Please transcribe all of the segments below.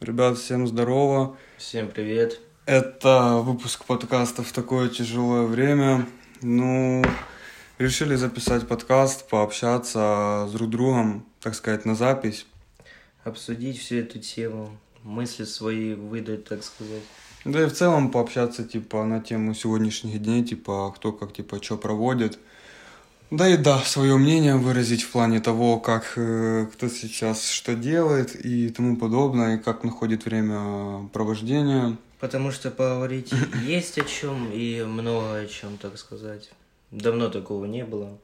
Ребят, всем здорово. Всем привет. Это выпуск подкаста в такое тяжелое время. Ну, решили записать подкаст, пообщаться с друг другом, так сказать, на запись. Обсудить всю эту тему, мысли свои выдать, так сказать. Да и в целом пообщаться, типа, на тему сегодняшних дней, типа, кто как, типа, что проводит. Да и да, свое мнение выразить в плане того, как э, кто сейчас что делает и тому подобное, и как находит время провождения. Потому что поговорить есть о чем и много о чем, так сказать. Давно такого не было.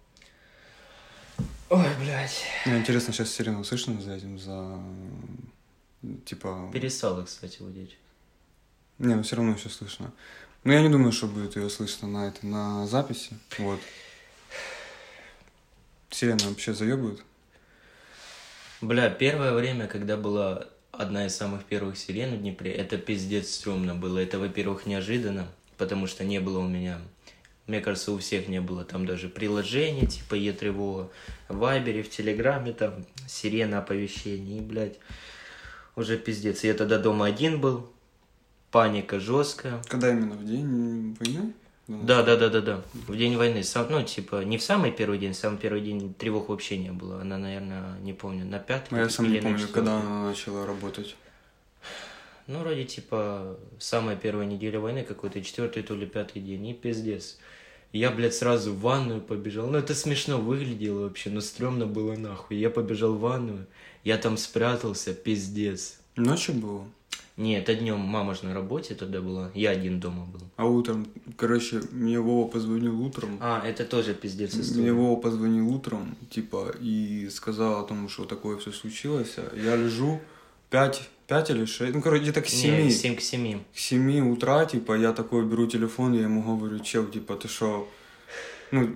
Ой, блядь. Мне интересно, сейчас сирену слышно за этим, за... Типа... Перестала, кстати, водить. Не, ну все равно еще слышно. Но я не думаю, что будет ее слышно на этой, на записи. Вот. Сирена вообще заебывает? Бля, первое время, когда была одна из самых первых сирен в Днепре, это пиздец стрёмно было. Это, во-первых, неожиданно, потому что не было у меня мне кажется, у всех не было там даже приложения, типа Е-тревога, в Вайбере, в Телеграме, там, сирена оповещений, и, блядь, уже пиздец. Я тогда дома один был, паника жесткая. Когда именно, в день войны? Да, да, да, да, да. В день войны. Сам, ну, типа, не в самый первый день, самый первый день тревог вообще не было. Она, наверное, не помню, на пятый. Ну, я сам не помню, когда она начала работать. Ну, вроде, типа, самая первая неделя войны какой-то, четвертый, то ли пятый день, и пиздец. Я, блядь, сразу в ванную побежал. Ну, это смешно выглядело вообще, но стрёмно было нахуй. Я побежал в ванную, я там спрятался, пиздец. Ночью было? Нет, это днем мама же на работе тогда была, я один дома был. А утром, короче, мне Вова позвонил утром. А, это тоже пиздец история. Мне Вова позвонил утром, типа, и сказал о том, что такое все случилось. Я лежу, пять, пять или шесть, ну, короче, где-то к семи. Нет, семь к семи. К семи утра, типа, я такой беру телефон, я ему говорю, чел, типа, ты что, ну,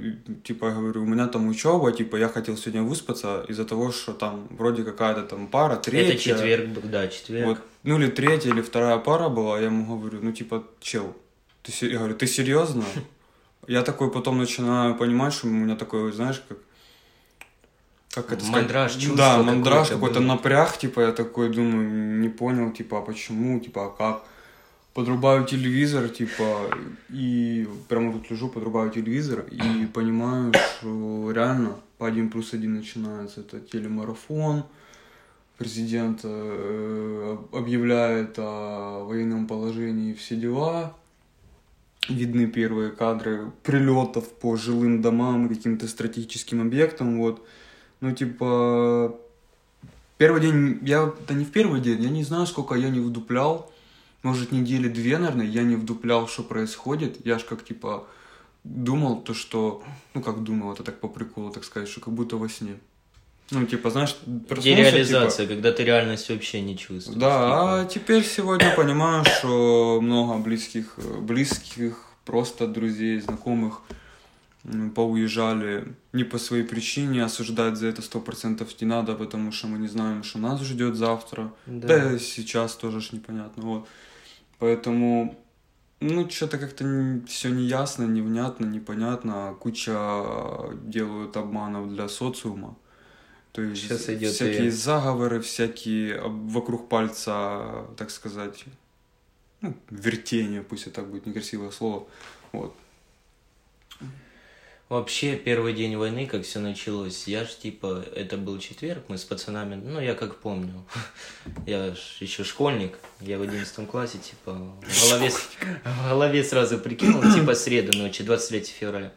типа, я говорю, у меня там учеба, типа, я хотел сегодня выспаться из-за того, что там вроде какая-то там пара, третья. Это четверг, да, четверг. Вот, ну, или третья, или вторая пара была, я ему говорю, ну, типа, чел, ты, я говорю, ты серьезно? Я такой потом начинаю понимать, что у меня такой, знаешь, как как это мандраж, сказать? чувство Да, мандраж какой-то напряг, типа, я такой думаю, не понял, типа, а почему, типа, а как? Подрубаю телевизор, типа, и прямо тут лежу, подрубаю телевизор, и понимаю, что реально по один плюс один начинается. Это телемарафон, президент э, объявляет о военном положении все дела, видны первые кадры прилетов по жилым домам, каким-то стратегическим объектам, вот, ну, типа, первый день, я, да не в первый день, я не знаю, сколько я не вдуплял, может, недели две, наверное, я не вдуплял, что происходит, я ж как, типа, думал то, что, ну, как думал, это так по приколу, так сказать, что как будто во сне. Ну, типа, знаешь, Дереализация, типа... когда ты реальность вообще не чувствуешь. Да, типа. а теперь сегодня понимаю, что много близких, близких, просто друзей, знакомых поуезжали не по своей причине, осуждать за это сто процентов не надо, потому что мы не знаем, что нас ждет завтра. Да, да сейчас тоже ж непонятно. Вот. Поэтому, ну, что-то как-то все неясно, невнятно, непонятно. Куча делают обманов для социума. То есть Сейчас идет всякие и... заговоры, всякие вокруг пальца, так сказать, ну, вертение, пусть это так будет некрасивое слово. Вот. Вообще, первый день войны, как все началось, я ж типа, это был четверг, мы с пацанами, ну, я как помню, я ж еще школьник, я в одиннадцатом классе, типа, в голове, в голове сразу прикинул, типа, среду ночи, 23 февраля.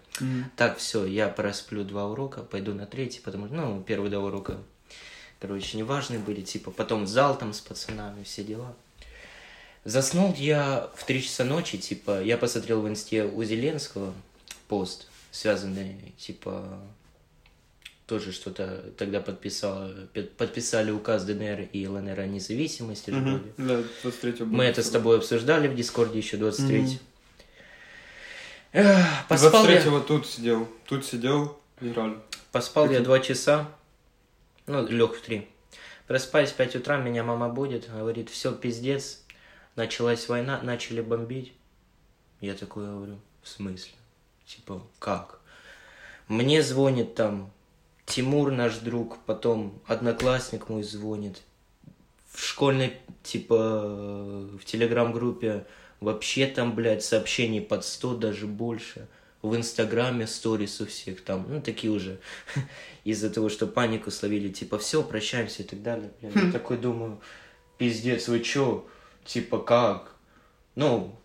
Так, все, я просплю два урока, пойду на третий, потому что, ну, первые два урока, короче, неважные были, типа, потом в зал там с пацанами, все дела. Заснул я в три часа ночи, типа, я посмотрел в инсте у Зеленского пост, связанные, типа, тоже что-то тогда подписал, подписали указ ДНР и ЛНР о независимости. Угу, вроде. Да, 23 Мы это с тобой обсуждали в Дискорде еще 23 угу. Поспал 23 я... тут сидел, тут сидел, играли. Поспал Какие? я два часа, ну, лег в три. Проспались в 5 утра, меня мама будет, говорит, все, пиздец, началась война, начали бомбить. Я такой говорю, в смысле? Типа, как? Мне звонит там Тимур, наш друг, потом одноклассник мой звонит. В школьной типа, в телеграм-группе вообще там, блядь, сообщений под 100, даже больше. В Инстаграме сторис у всех там, ну, такие уже, из-за того, что панику словили, типа, все, прощаемся и так далее. Блин, я такой думаю, пиздец, вы чё? Типа, как? Ну,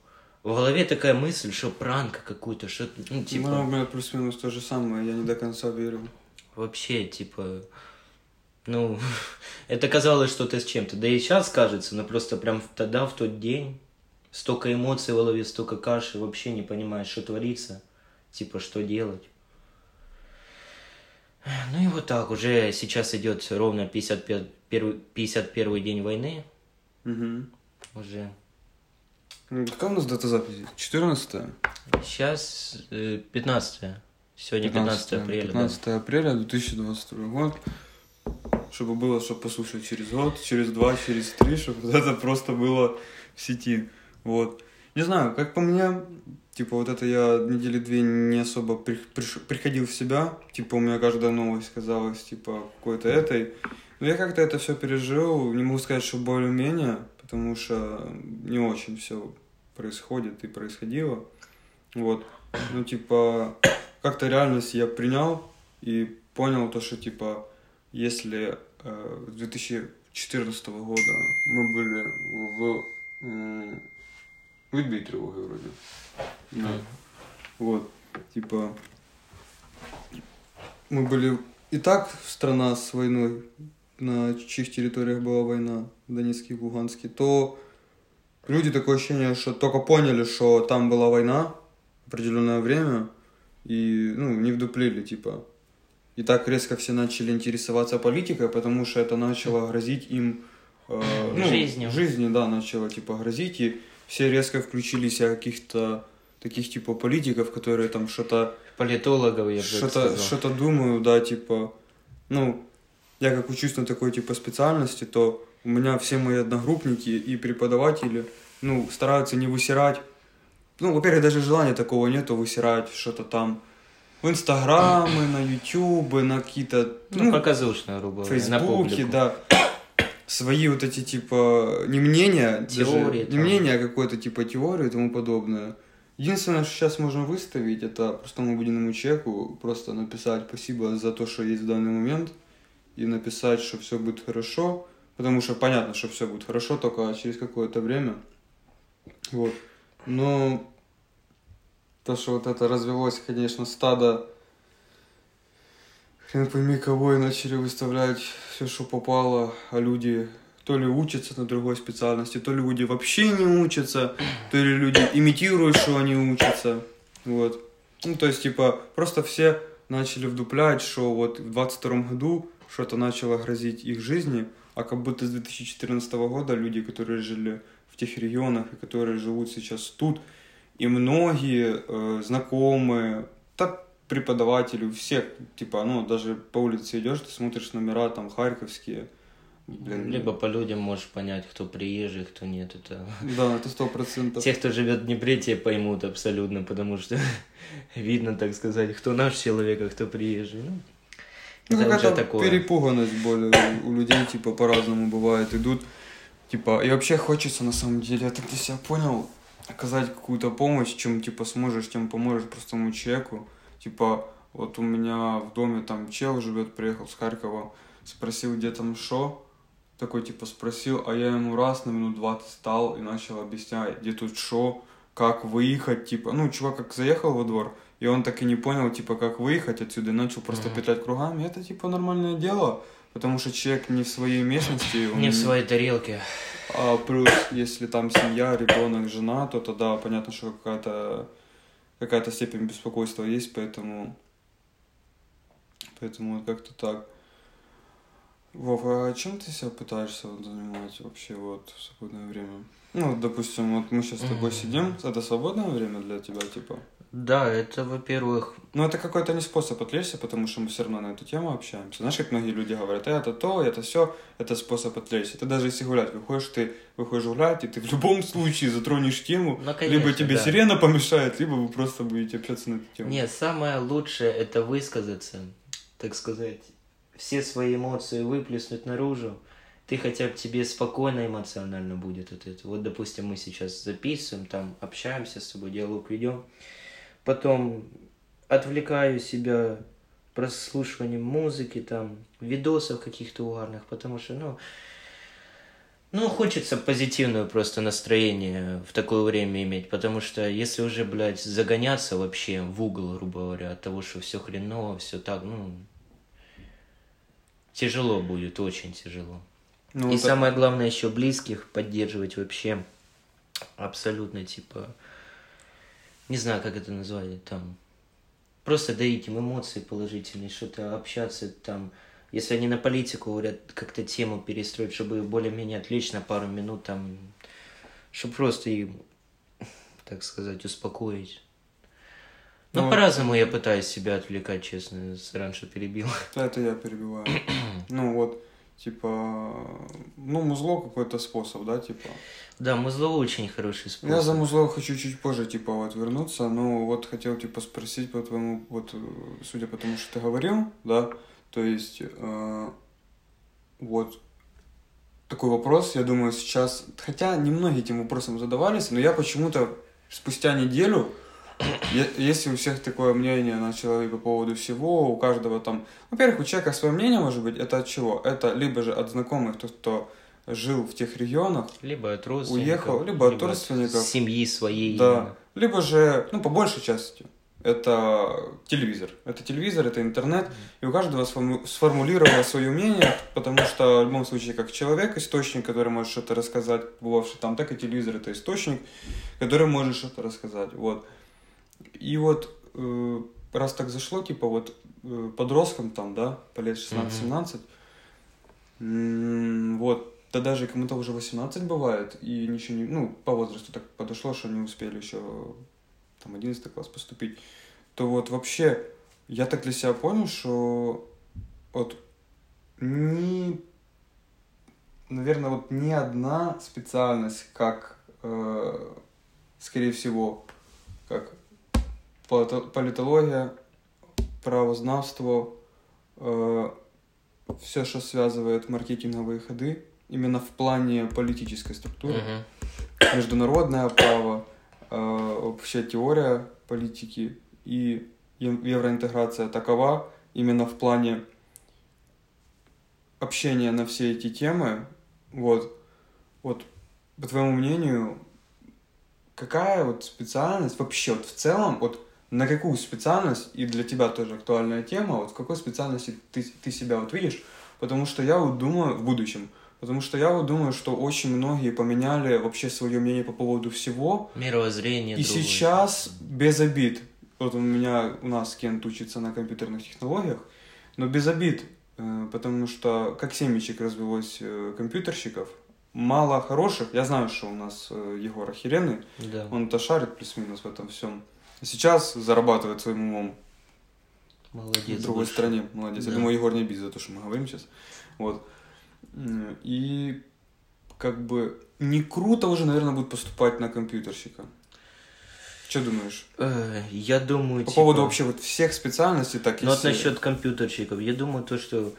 в голове такая мысль, что пранк какой-то, что, ну, типа... Ну, у меня плюс-минус то же самое, я не до конца верю. Вообще, типа, ну, это казалось что-то с чем-то. Да и сейчас кажется, но просто прям тогда, в тот день, столько эмоций в голове, столько каши, вообще не понимаешь, что творится, типа, что делать. Ну и вот так, уже сейчас идет ровно 51, 51 день войны. Угу. Уже. Какая у нас дата записи? 14 Сейчас э, 15 Сегодня 15, 15 апреля. 15 да. апреля 2022 год. Чтобы было, чтобы послушать через год, через два, через три, чтобы это просто было в сети. Вот. Не знаю, как по мне, типа вот это я недели две не особо при, при, приходил в себя. Типа у меня каждая новость казалась типа какой-то этой. Но я как-то это все пережил. Не могу сказать, что более-менее, потому что не очень все происходит и происходило. Вот. Ну, типа, как-то реальность я принял и понял то, что, типа, если э, с 2014 года мы были в... Э, в тревоги вроде. Да. Вот. Типа, мы были и так страна с войной, на чьих территориях была война, в Донецке и Луганске, то люди такое ощущение, что только поняли, что там была война определенное время, и, ну, не вдуплили, типа. И так резко все начали интересоваться политикой, потому что это начало грозить им... Э, ну, жизнью. Жизнью, да, начало, типа, грозить, и все резко включились о каких-то таких, типа, политиков, которые там что-то... Политологов, я бы что-то, что-то думаю, да, типа... Ну, я как учусь на такой, типа, специальности, то у меня все мои одногруппники и преподаватели, ну, стараются не высирать ну, во-первых, даже желания такого нету высирать что-то там в Инстаграмы, на Ютубы, на какие-то... Ну, ну показушные, грубо Фейсбуке, да. Свои вот эти, типа, не мнения, теории, даже, не мнения, а какой-то, типа, теории и тому подобное. Единственное, что сейчас можно выставить, это простому будинному человеку просто написать спасибо за то, что есть в данный момент, и написать, что все будет хорошо, потому что понятно, что все будет хорошо, только через какое-то время. Вот. Ну, то, что вот это развелось, конечно, стадо, хрен пойми кого, и начали выставлять все, что попало, а люди то ли учатся на другой специальности, то ли люди вообще не учатся, то ли люди имитируют, что они учатся. Вот. Ну, то есть, типа, просто все начали вдуплять, что вот в 22 году что-то начало грозить их жизни, а как будто с 2014 года люди, которые жили в тех регионах, и которые живут сейчас тут. И многие э, знакомые, так преподаватели, всех, типа, ну, даже по улице идешь, ты смотришь номера там харьковские, Блин. Либо по людям можешь понять, кто приезжий, кто нет. Это... Да, это сто процентов. Те, кто живет в Днепре, те поймут абсолютно, потому что видно, так сказать, кто наш человек, а кто приезжий. Ну, ну какая-то такое. перепуганность более у людей, типа, по-разному бывает. Идут Типа, и вообще хочется, на самом деле, я так для себя понял, оказать какую-то помощь, чем, типа, сможешь, тем поможешь простому человеку. Типа, вот у меня в доме там чел живет, приехал с Харькова, спросил, где там шо, такой, типа, спросил, а я ему раз на минут 20 стал и начал объяснять, где тут шо, как выехать, типа, ну, чувак как заехал во двор, и он так и не понял, типа, как выехать отсюда, и начал просто mm-hmm. петлять кругами, это, типа, нормальное дело, Потому что человек не в своей местности. Он не в своей тарелке. А плюс, если там семья, ребенок, жена, то тогда понятно, что какая-то какая-то степень беспокойства есть, поэтому поэтому как-то так. Вов, а чем ты себя пытаешься вот, занимать вообще вот в свободное время? Ну, допустим, вот мы сейчас с тобой сидим, это свободное время для тебя, типа? Да, это, во-первых... Ну, это какой-то не способ отвлечься, потому что мы все равно на эту тему общаемся. Знаешь, как многие люди говорят, это то, это все, это способ отвлечься. Ты даже если гулять выходишь, ты выходишь гулять, и ты в любом случае затронешь тему, ну, конечно, либо тебе да. сирена помешает, либо вы просто будете общаться на эту тему. Нет, самое лучшее это высказаться, так сказать, все свои эмоции выплеснуть наружу ты хотя бы тебе спокойно эмоционально будет от этого. Вот, допустим, мы сейчас записываем, там общаемся с тобой, диалог ведем. Потом отвлекаю себя прослушиванием музыки, там, видосов каких-то угарных, потому что, ну, ну, хочется позитивное просто настроение в такое время иметь, потому что если уже, блядь, загоняться вообще в угол, грубо говоря, от того, что все хреново, все так, ну, тяжело будет, очень тяжело. Ну, И это... самое главное еще близких поддерживать вообще абсолютно, типа, не знаю, как это назвать, там, просто дарить им эмоции положительные, что-то общаться там, если они на политику говорят, как-то тему перестроить, чтобы более-менее отвлечь на пару минут, там, чтобы просто им, так сказать, успокоить. Ну, ну по-разному я пытаюсь себя отвлекать, честно, раньше перебил. Это я перебиваю. ну вот, типа, ну, музло какой-то способ, да, типа. Да, музло очень хороший способ. Я за музло хочу чуть позже, типа, вот вернуться, но вот хотел, типа, спросить по твоему, вот, судя по тому, что ты говорил, да, то есть, э, вот, такой вопрос, я думаю, сейчас, хотя немногие этим вопросом задавались, но я почему-то спустя неделю если у всех такое мнение на человека по поводу всего, у каждого там... Во-первых, у человека свое мнение может быть. Это от чего? Это либо же от знакомых, тот, кто жил в тех регионах. Либо от родственников. Уехал, либо, либо от родственников. От семьи своей. Да. Именно. Либо же, ну, по большей части, это телевизор. Это телевизор, это интернет. И у каждого сформулировало свое мнение, потому что в любом случае, как человек, источник, который может что-то рассказать, бывавший там, так и телевизор это источник, который может что-то рассказать. Вот. И вот э, раз так зашло, типа вот э, подросткам там, да, по лет 16-17, mm-hmm. вот, да даже кому-то уже 18 бывает, и ничего не, ну, по возрасту так подошло, что не успели еще там 11 класс поступить, то вот вообще я так для себя понял, что вот ни, наверное, вот ни одна специальность, как, э, скорее всего, как политология, правознавство, э, все, что связывает маркетинговые ходы, именно в плане политической структуры, uh-huh. международное право, э, вообще теория политики и евроинтеграция такова именно в плане общения на все эти темы. Вот, вот по твоему мнению, какая вот специальность вообще вот в целом, вот на какую специальность, и для тебя тоже актуальная тема, вот в какой специальности ты, ты себя вот видишь, потому что я вот думаю в будущем, потому что я вот думаю, что очень многие поменяли вообще свое мнение по поводу всего. Мировоззрение. И другое. сейчас без обид, вот у меня, у нас Кент учится на компьютерных технологиях, но без обид, э, потому что как семечек развелось э, компьютерщиков, мало хороших. Я знаю, что у нас э, Егор охеренный, да. он-то шарит плюс-минус в этом всем. Сейчас зарабатывает своим умом. Молодец. В другой больше. стране. Молодец. Да. Я думаю, Егор не обидит за то, что мы говорим сейчас. Вот. И как бы не круто уже, наверное, будет поступать на компьютерщика. Что думаешь? Э, я думаю, По типа... поводу вообще вот всех специальностей, так и Ну, вот насчет компьютерщиков. Я думаю, то, что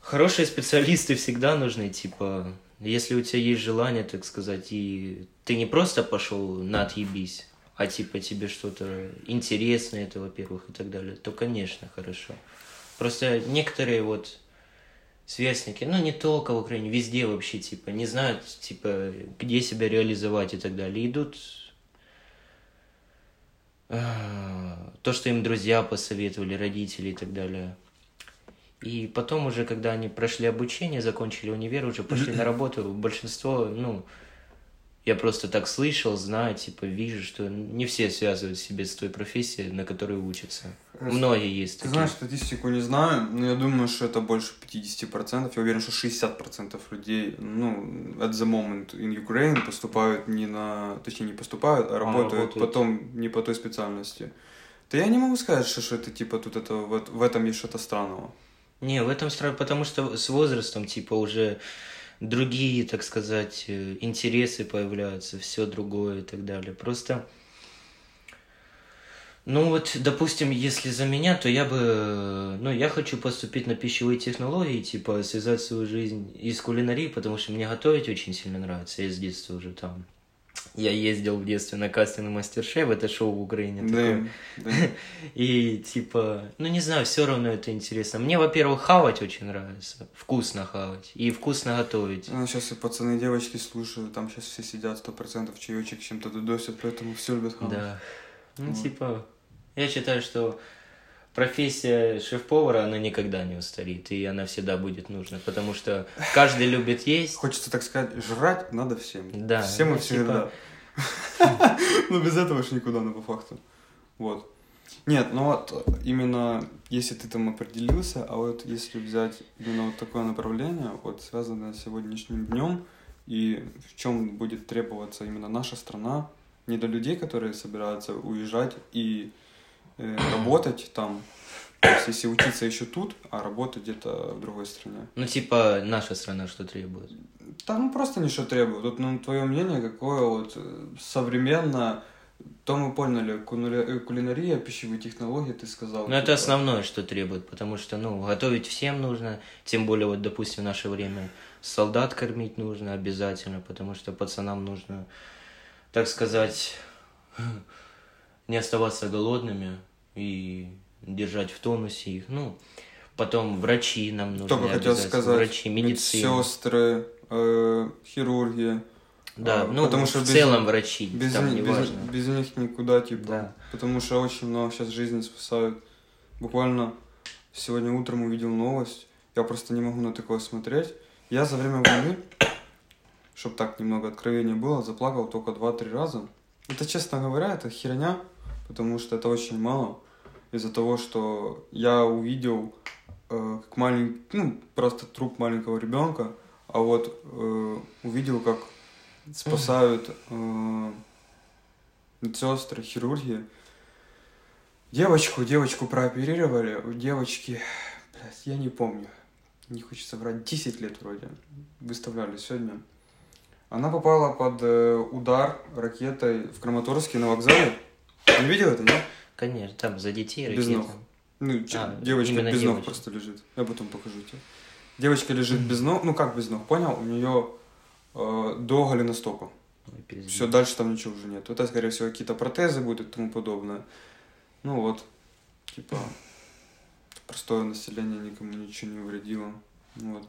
хорошие специалисты всегда нужны, типа, если у тебя есть желание, так сказать, и ты не просто пошел на отъебись, а типа тебе что-то интересное, это, во-первых, и так далее, то, конечно, хорошо. Просто некоторые вот сверстники, ну, не только в Украине, везде вообще, типа, не знают, типа, где себя реализовать и так далее. Идут а, то, что им друзья посоветовали, родители и так далее. И потом уже, когда они прошли обучение, закончили универ, уже пошли на работу, большинство, ну, я просто так слышал, знаю, типа, вижу, что не все связывают себя с той профессией, на которой учатся. Хорошо. Многие есть Ты такие. знаешь, статистику не знаю, но я думаю, что это больше 50%. Я уверен, что 60% людей, ну, at the moment in Ukraine поступают не на... Точнее, не поступают, а, а работают, работают потом не по той специальности. Да я не могу сказать, что, что это, типа, тут это, в этом есть что-то странного. Не, в этом странно, потому что с возрастом, типа, уже другие, так сказать, э, интересы появляются, все другое и так далее. Просто, Ну вот, допустим, если за меня, то я бы, ну, я хочу поступить на пищевые технологии, типа, связать свою жизнь из кулинарии, потому что мне готовить очень сильно нравится, я с детства уже там. Я ездил в детстве на кастинг мастер-шеф, это шоу в Украине Да, такое. да. И типа, ну не знаю, все равно это интересно. Мне, во-первых, хавать очень нравится, вкусно хавать и вкусно готовить. Ну, сейчас и пацаны и девочки слушают, там сейчас все сидят, сто процентов чаечек чем-то додосят, поэтому все любят хавать. Да. Ну, Вот. типа, я считаю, что профессия шеф-повара, она никогда не устарит, и она всегда будет нужна, потому что каждый любит есть. Хочется так сказать, жрать надо всем. Да, Всем ну, и всегда. Ну, без этого ж никуда, ну, по факту. Вот. Нет, ну вот именно если ты там определился, а вот если взять именно вот такое направление, вот связанное с сегодняшним днем, и в чем будет требоваться именно наша страна, не для людей, которые собираются уезжать и работать там, то есть если учиться еще тут, а работать где-то в другой стране. Ну, типа, наша страна что требует. Там просто ничего требует. Вот, ну, твое мнение какое вот э, современно, то мы поняли, э, кулинария, пищевые технологии, ты сказал. Ну, это типа, основное, что требует, потому что, ну, готовить всем нужно, тем более, вот, допустим, в наше время солдат кормить нужно обязательно, потому что пацанам нужно, так сказать, не оставаться голодными и держать в тонусе их. Ну, потом врачи нам нужны Только хотел сказать, врачи, медицина. медсестры, э, хирурги. Да, А, ну, потому в что без- целом врачи, Без, там них, не без, важно. без них никуда, типа. Да. Потому что очень много сейчас жизни спасают. Буквально сегодня утром увидел новость. Я просто не могу на такое смотреть. Я за время войны, чтобы так немного откровения было, заплакал только 2-3 раза. Это, честно говоря, это херня, потому что это очень мало. Из-за того, что я увидел э, как маленький, ну, просто труп маленького ребенка, а вот э, увидел, как спасают э, медсестры, хирурги. Девочку, девочку прооперировали, у девочки, блядь, я не помню, не хочется врать, 10 лет вроде, выставляли сегодня. Она попала под э, удар ракетой в Краматорске на вокзале. Не видел это, нет? Конечно, там за детей Без ног. Ну, А, девочка без ног девочка. просто лежит. Я потом покажу тебе. Девочка лежит без ног, ну как без ног, понял? У нее э, до голеностопа. Все, дальше там ничего уже нет. Это, скорее всего, какие-то протезы будут и тому подобное. Ну вот, типа, простое население никому ничего не вредило. Вот.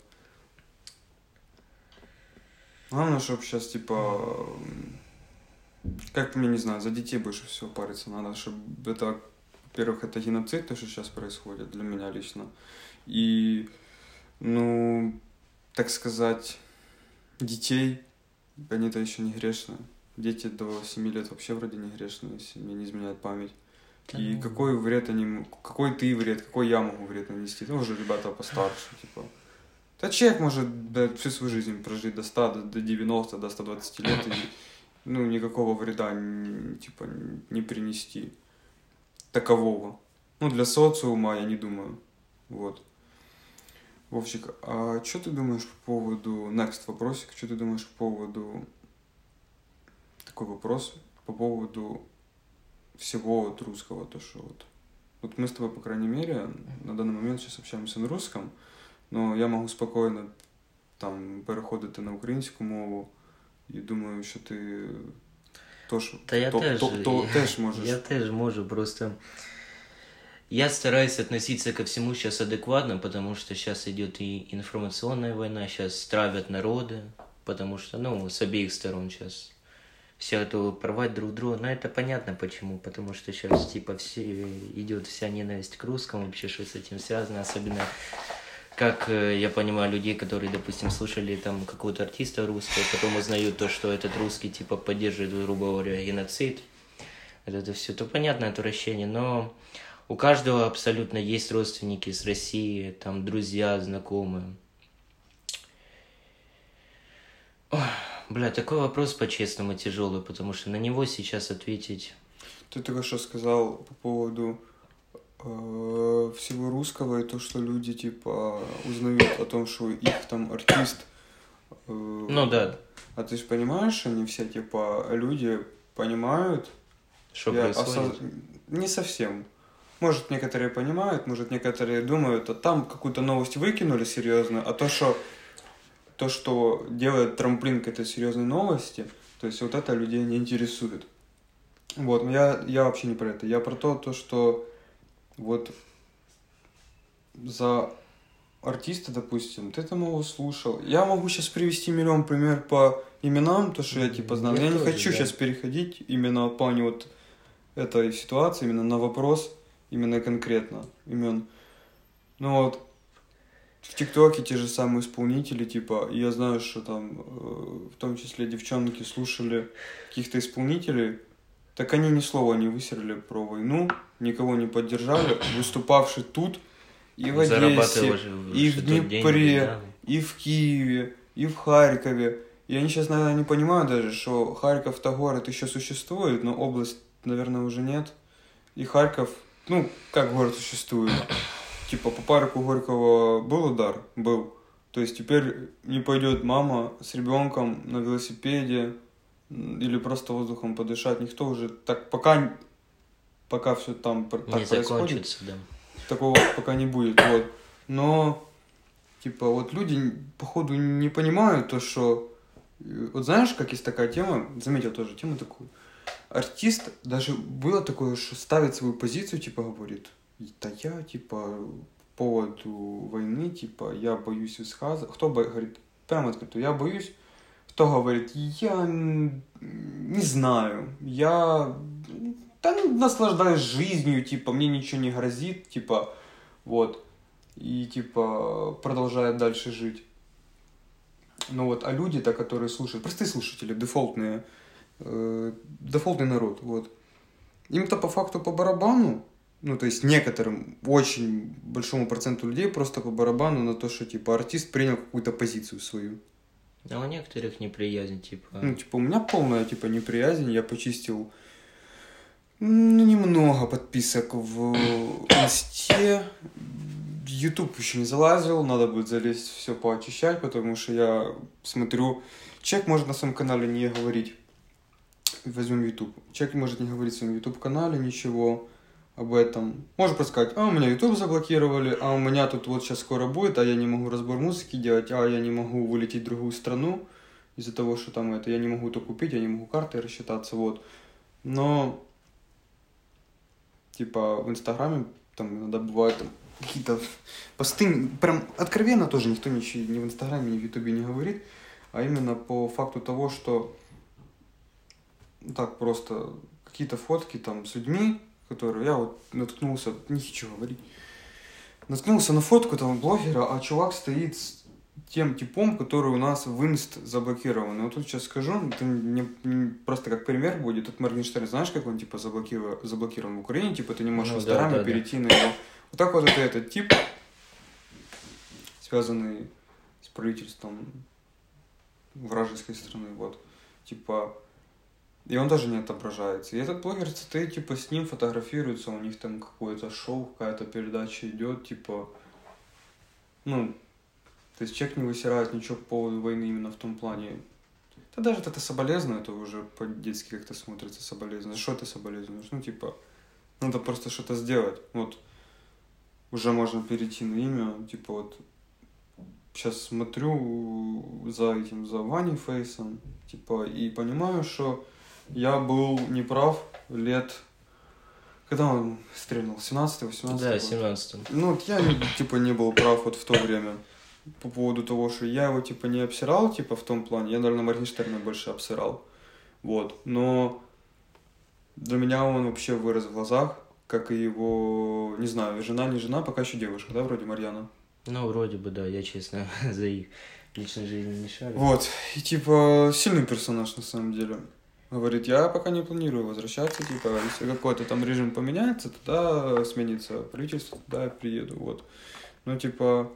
Главное, чтобы сейчас, типа, м, как по мне, не знаю, за детей больше всего париться надо, чтобы это, во-первых, это геноцид, то, что сейчас происходит для меня лично. И, ну, так сказать, детей, они-то еще не грешные. Дети до 7 лет вообще вроде не грешные, если мне не изменяет память. И Ну. какой вред они, какой ты вред, какой я могу вред нанести? Ну, уже ребята постарше, типа. Да человек может да, всю свою жизнь прожить до 100, до, до 90, до 120 лет и ну, никакого вреда типа не принести такового. Ну, для социума я не думаю. Вот. Вовчик, а что ты думаешь по поводу... Next вопросик. Что ты думаешь по поводу... Такой вопрос. По поводу всего вот русского, то, что вот... Вот мы с тобой, по крайней мере, на данный момент сейчас общаемся на русском, но я можу спокійно там переходити на українську мову і думаю, що ти тож, Та я то, теж, то, то, теж можеш. Я теж можу, просто... Я стараюсь относиться ко всему сейчас адекватно, потому что сейчас идет и информационная война, сейчас травят народы, потому что, ну, с обеих сторон сейчас все готовы порвать друг друга. Но это понятно почему, потому что сейчас, типа, все, идет вся ненависть к русскому, вообще, что с этим связано, особенно как э, я понимаю людей, которые, допустим, слушали там какого-то артиста русского, потом узнают то, что этот русский, типа, поддерживает, грубо говоря, геноцид. Вот это все, то понятно отвращение, но у каждого абсолютно есть родственники с России, там друзья, знакомые. Ой, бля, такой вопрос по-честному тяжелый, потому что на него сейчас ответить... Ты только что сказал по поводу э, всего русского и то, что люди типа узнают о том, что их там артист. э, Ну да, А ты же понимаешь, они все типа люди понимают Что происходит? осоз- Не совсем. Может, некоторые понимают, может, некоторые думают, а там какую-то новость выкинули серьезно, а то, что то, что делает трамплин к этой серьезной новости, то есть вот это людей не интересует. Вот, но я, я вообще не про это. Я про то, то, что вот за артиста, допустим, ты там его слушал. Я могу сейчас привести миллион пример по именам, то, что я типа знал. Я Я, не хочу да. сейчас переходить именно в плане вот этой ситуации, именно на вопрос, именно конкретно имен. Ну вот, в ТикТоке те же самые исполнители, типа, я знаю, что там, э, в том числе девчонки слушали каких-то исполнителей, так они ни слова не высерли про войну, никого не поддержали, выступавший тут, и в Одессе, и в Днепре, и в Киеве, и в Харькове. И они сейчас, наверное, не понимают даже, что Харьков-то город еще существует, но область, наверное, уже нет. И Харьков, ну, как город существует. Типа по парку Горького был удар? Был. То есть теперь не пойдет мама с ребенком на велосипеде или просто воздухом подышать. Никто уже так пока пока все там так Не происходит да. такого пока не будет, вот. Но, типа, вот люди, походу, не понимают то, что... э, Вот знаешь, как есть такая тема, заметил тоже тему такую. Артист, даже было такое, что ставит свою позицию, типа, говорит, да я, типа, по поводу войны, типа, я боюсь высказывать. Кто бо- говорит, прямо открыто, я боюсь. Кто говорит, я не знаю, я да, ну, наслаждаюсь жизнью, типа, мне ничего не грозит, типа, вот, и, типа, продолжает дальше жить. Ну вот, а люди-то, которые слушают, простые слушатели, дефолтные, э, дефолтный народ, вот, им-то по факту по барабану, ну, то есть некоторым, очень большому проценту людей просто по барабану на то, что, типа, артист принял какую-то позицию свою. А у некоторых неприязнь, типа... Ну, типа, у меня полная, типа, неприязнь. Я почистил ну, немного подписок в Инсте. YouTube еще не залазил, надо будет залезть все поочищать, потому что я смотрю, человек может на своем канале не говорить, возьмем YouTube, человек может не говорить в своем YouTube-канале ничего об этом. Может просто сказать, а у меня YouTube заблокировали, а у меня тут вот сейчас скоро будет, а я не могу разбор музыки делать, а я не могу вылететь в другую страну из-за того, что там это, я не могу то купить, я не могу картой рассчитаться, вот. Но, типа, в Инстаграме там иногда бывают там, какие-то посты, прям откровенно тоже никто ничего ни в Инстаграме, ни в Ютубе не говорит, а именно по факту того, что так просто какие-то фотки там с людьми, которые я вот наткнулся, не хочу говорить, наткнулся на фотку там блогера, а чувак стоит с тем типом, который у нас в инст заблокирован. И вот тут сейчас скажу, это не, не- просто как пример будет. Тут Моргенштерн, знаешь, как он типа заблокирован, заблокирован в Украине, типа ты не можешь Ну в да, да, да. перейти на его. Вот так вот это этот тип, связанный с правительством вражеской страны, вот, типа, и он даже не отображается. И этот блогер стоит, типа, с ним фотографируется, у них там какое-то шоу, какая-то передача идет, типа, ну, то есть человек не высирает ничего по поводу войны именно в том плане. Да даже это соболезную, это уже по-детски как-то смотрится соболезную. Что ты соболезнуешь? Ну, типа, надо просто что-то сделать. Вот, уже можно перейти на имя, типа, вот, сейчас смотрю за этим, за Ваней Фейсом, типа, и понимаю, что я был неправ лет... Когда он стрельнул? 17-18 Да, год? 17 Ну, вот я, типа, не был прав вот в то время по поводу того, что я его, типа, не обсирал, типа, в том плане. Я, наверное, Моргенштерна больше обсирал. Вот. Но для меня он вообще вырос в глазах, как и его, не знаю, жена, не жена, пока еще девушка, да, вроде Марьяна? Ну, вроде бы, да, я, честно, за их личной жизнью не шарю. Вот. И, типа, сильный персонаж, на самом деле. Говорит, я пока не планирую возвращаться, типа, если какой-то там режим поменяется, тогда сменится правительство, тогда я приеду, вот. Ну, типа,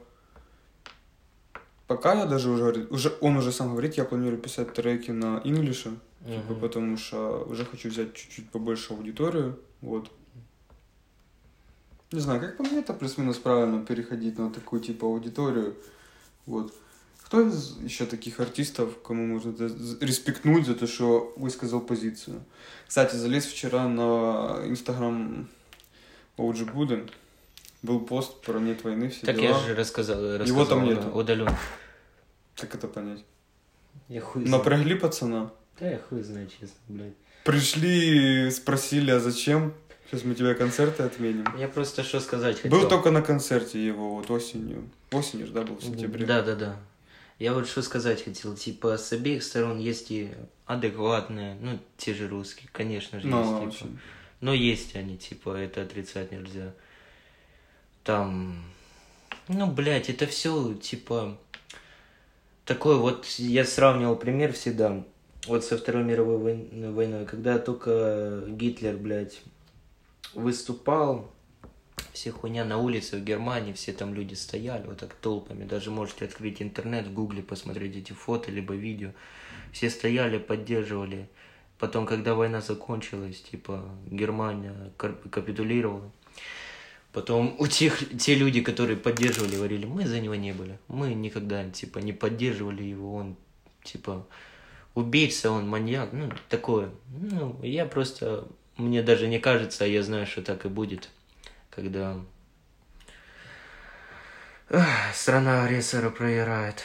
пока я даже уже, уже он уже сам говорит, я планирую писать треки на инглише, типа, Мгм. потому что уже хочу взять чуть-чуть побольше аудиторию, вот. Не знаю, как по мне, это плюс-минус правильно переходить на такую, типа, аудиторию, вот. Кто из еще таких артистов, кому можно респектнуть за то, что высказал позицию? Кстати, залез вчера на инстаграм OG Буден. Был пост про нет войны, все Так дела. я же рассказал, рассказал там он нету. удален. Как это понять? Я хуй. Напрягли пацана? Да я хуй знаю, честно, блядь. Пришли, спросили, а зачем? Сейчас мы тебе концерты отменим. Я просто что сказать хотел. Был только на концерте его вот осенью. Осенью да, был в сентябре. Да, да, да. Я вот что сказать хотел, типа, с обеих сторон есть и адекватные, ну, те же русские, конечно же, Ну, есть, типа. Но есть они, типа, это отрицать нельзя. Там, ну, блядь, это все, типа, такой вот, я сравнивал пример всегда, вот со Второй мировой вой- войной, когда только Гитлер, блядь, выступал, все хуйня на улице в Германии, все там люди стояли вот так толпами, даже можете открыть интернет, в гугле посмотреть эти фото, либо видео, все стояли, поддерживали. Потом, когда война закончилась, типа, Германия капитулировала, Потом у тех, те люди, которые поддерживали, говорили, мы за него не были. Мы никогда, типа, не поддерживали его. Он, типа, убийца, он маньяк. Ну, такое. Ну, я просто... Мне даже не кажется, а я знаю, что так и будет. Когда страна агрессора проиграет.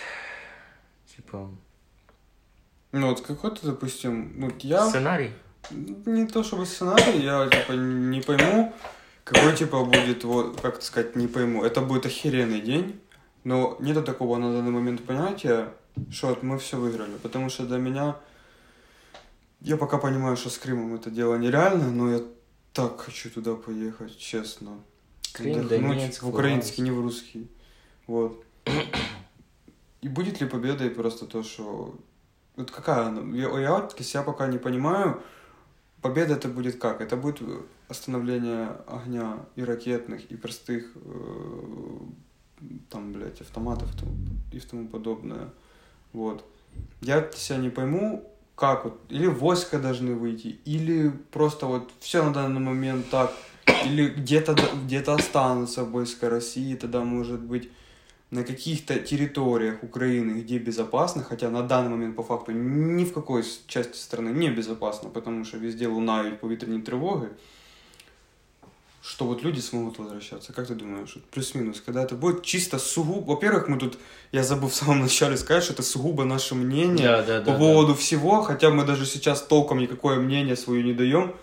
Типа, Ну вот какой-то, допустим, ну я сценарий? не то чтобы сценарий, я типа не пойму, какой типа будет, вот, как сказать, не пойму. Это будет охеренный день, но нет такого на данный момент понятия, что вот мы все выиграли. Потому что для меня, я пока понимаю, что с Крымом это дело нереально, но я так хочу туда поехать, честно. Крым, Донецк, в украинский, не в русский. Вот. И будет ли победой просто то, что... Вот какая она? Я, я себя пока не понимаю. Победа это будет как? Это будет остановление огня и ракетных, и простых э, там, блядь, автоматов и тому- и тому подобное. Вот. Я себя не пойму, как вот, или войска должны выйти, или просто вот все на данный момент так, или где-то где-то останутся войска России, тогда может быть на каких-то территориях Украины, где безопасно, хотя на данный момент по факту ни в какой части страны не безопасно, потому что везде лунають повітряні тривоги, что вот люди смогут возвращаться. Как ты думаешь, плюс-минус, когда это будет чисто сугубо... Во-первых, мы тут, я забыл в самом начале сказать, что это сугубо наше мнение Да, да, по да. поводу всего, хотя мы даже сейчас толком никакое мнение свое не даем.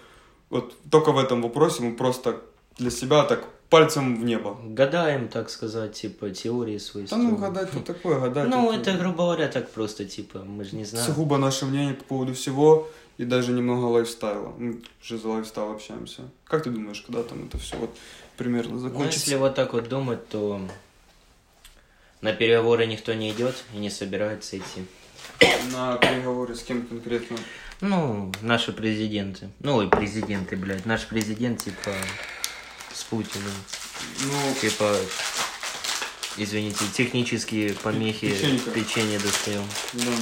Вот только в этом вопросе мы просто для себя так пальцем в небо. Гадаем, так сказать, типа, теории свои. Да ну, гадать тут такое, гадать. Ну, это, грубо говоря, так просто, типа, мы же не знаем. Сугубо наше мнение по поводу всего и даже немного лайфстайла. Мы же за лайфстайл общаемся. Как ты думаешь, когда там это все вот примерно Ну, закончится? если вот так вот думать, то на переговоры никто не идет и не собирается идти. На переговоры с кем конкретно? Ну, наши президенты. Ну, ой, президенты, блядь. Наш президент, типа, с Путиным. Ну, Типа, извините, технические помехи Печенька. печенье достаем. да.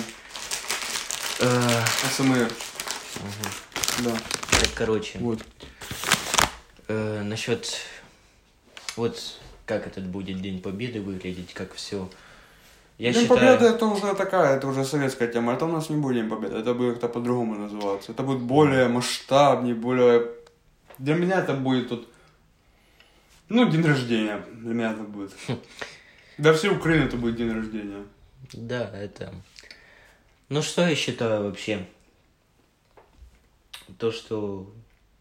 Э, СМР. Да. Так, короче, Вот. э, насчет вот как этот будет День Победы выглядеть, как все. Я День считаю, Победы это уже такая, это уже советская тема. Это у нас не будет День Победы, это будет как-то по-другому называться. Это будет более масштабнее, более... Для меня это будет тут... Ну, день рождения. Для меня это будет. Для всей Украины это будет день рождения. да, это. Ну что я считаю вообще? То, что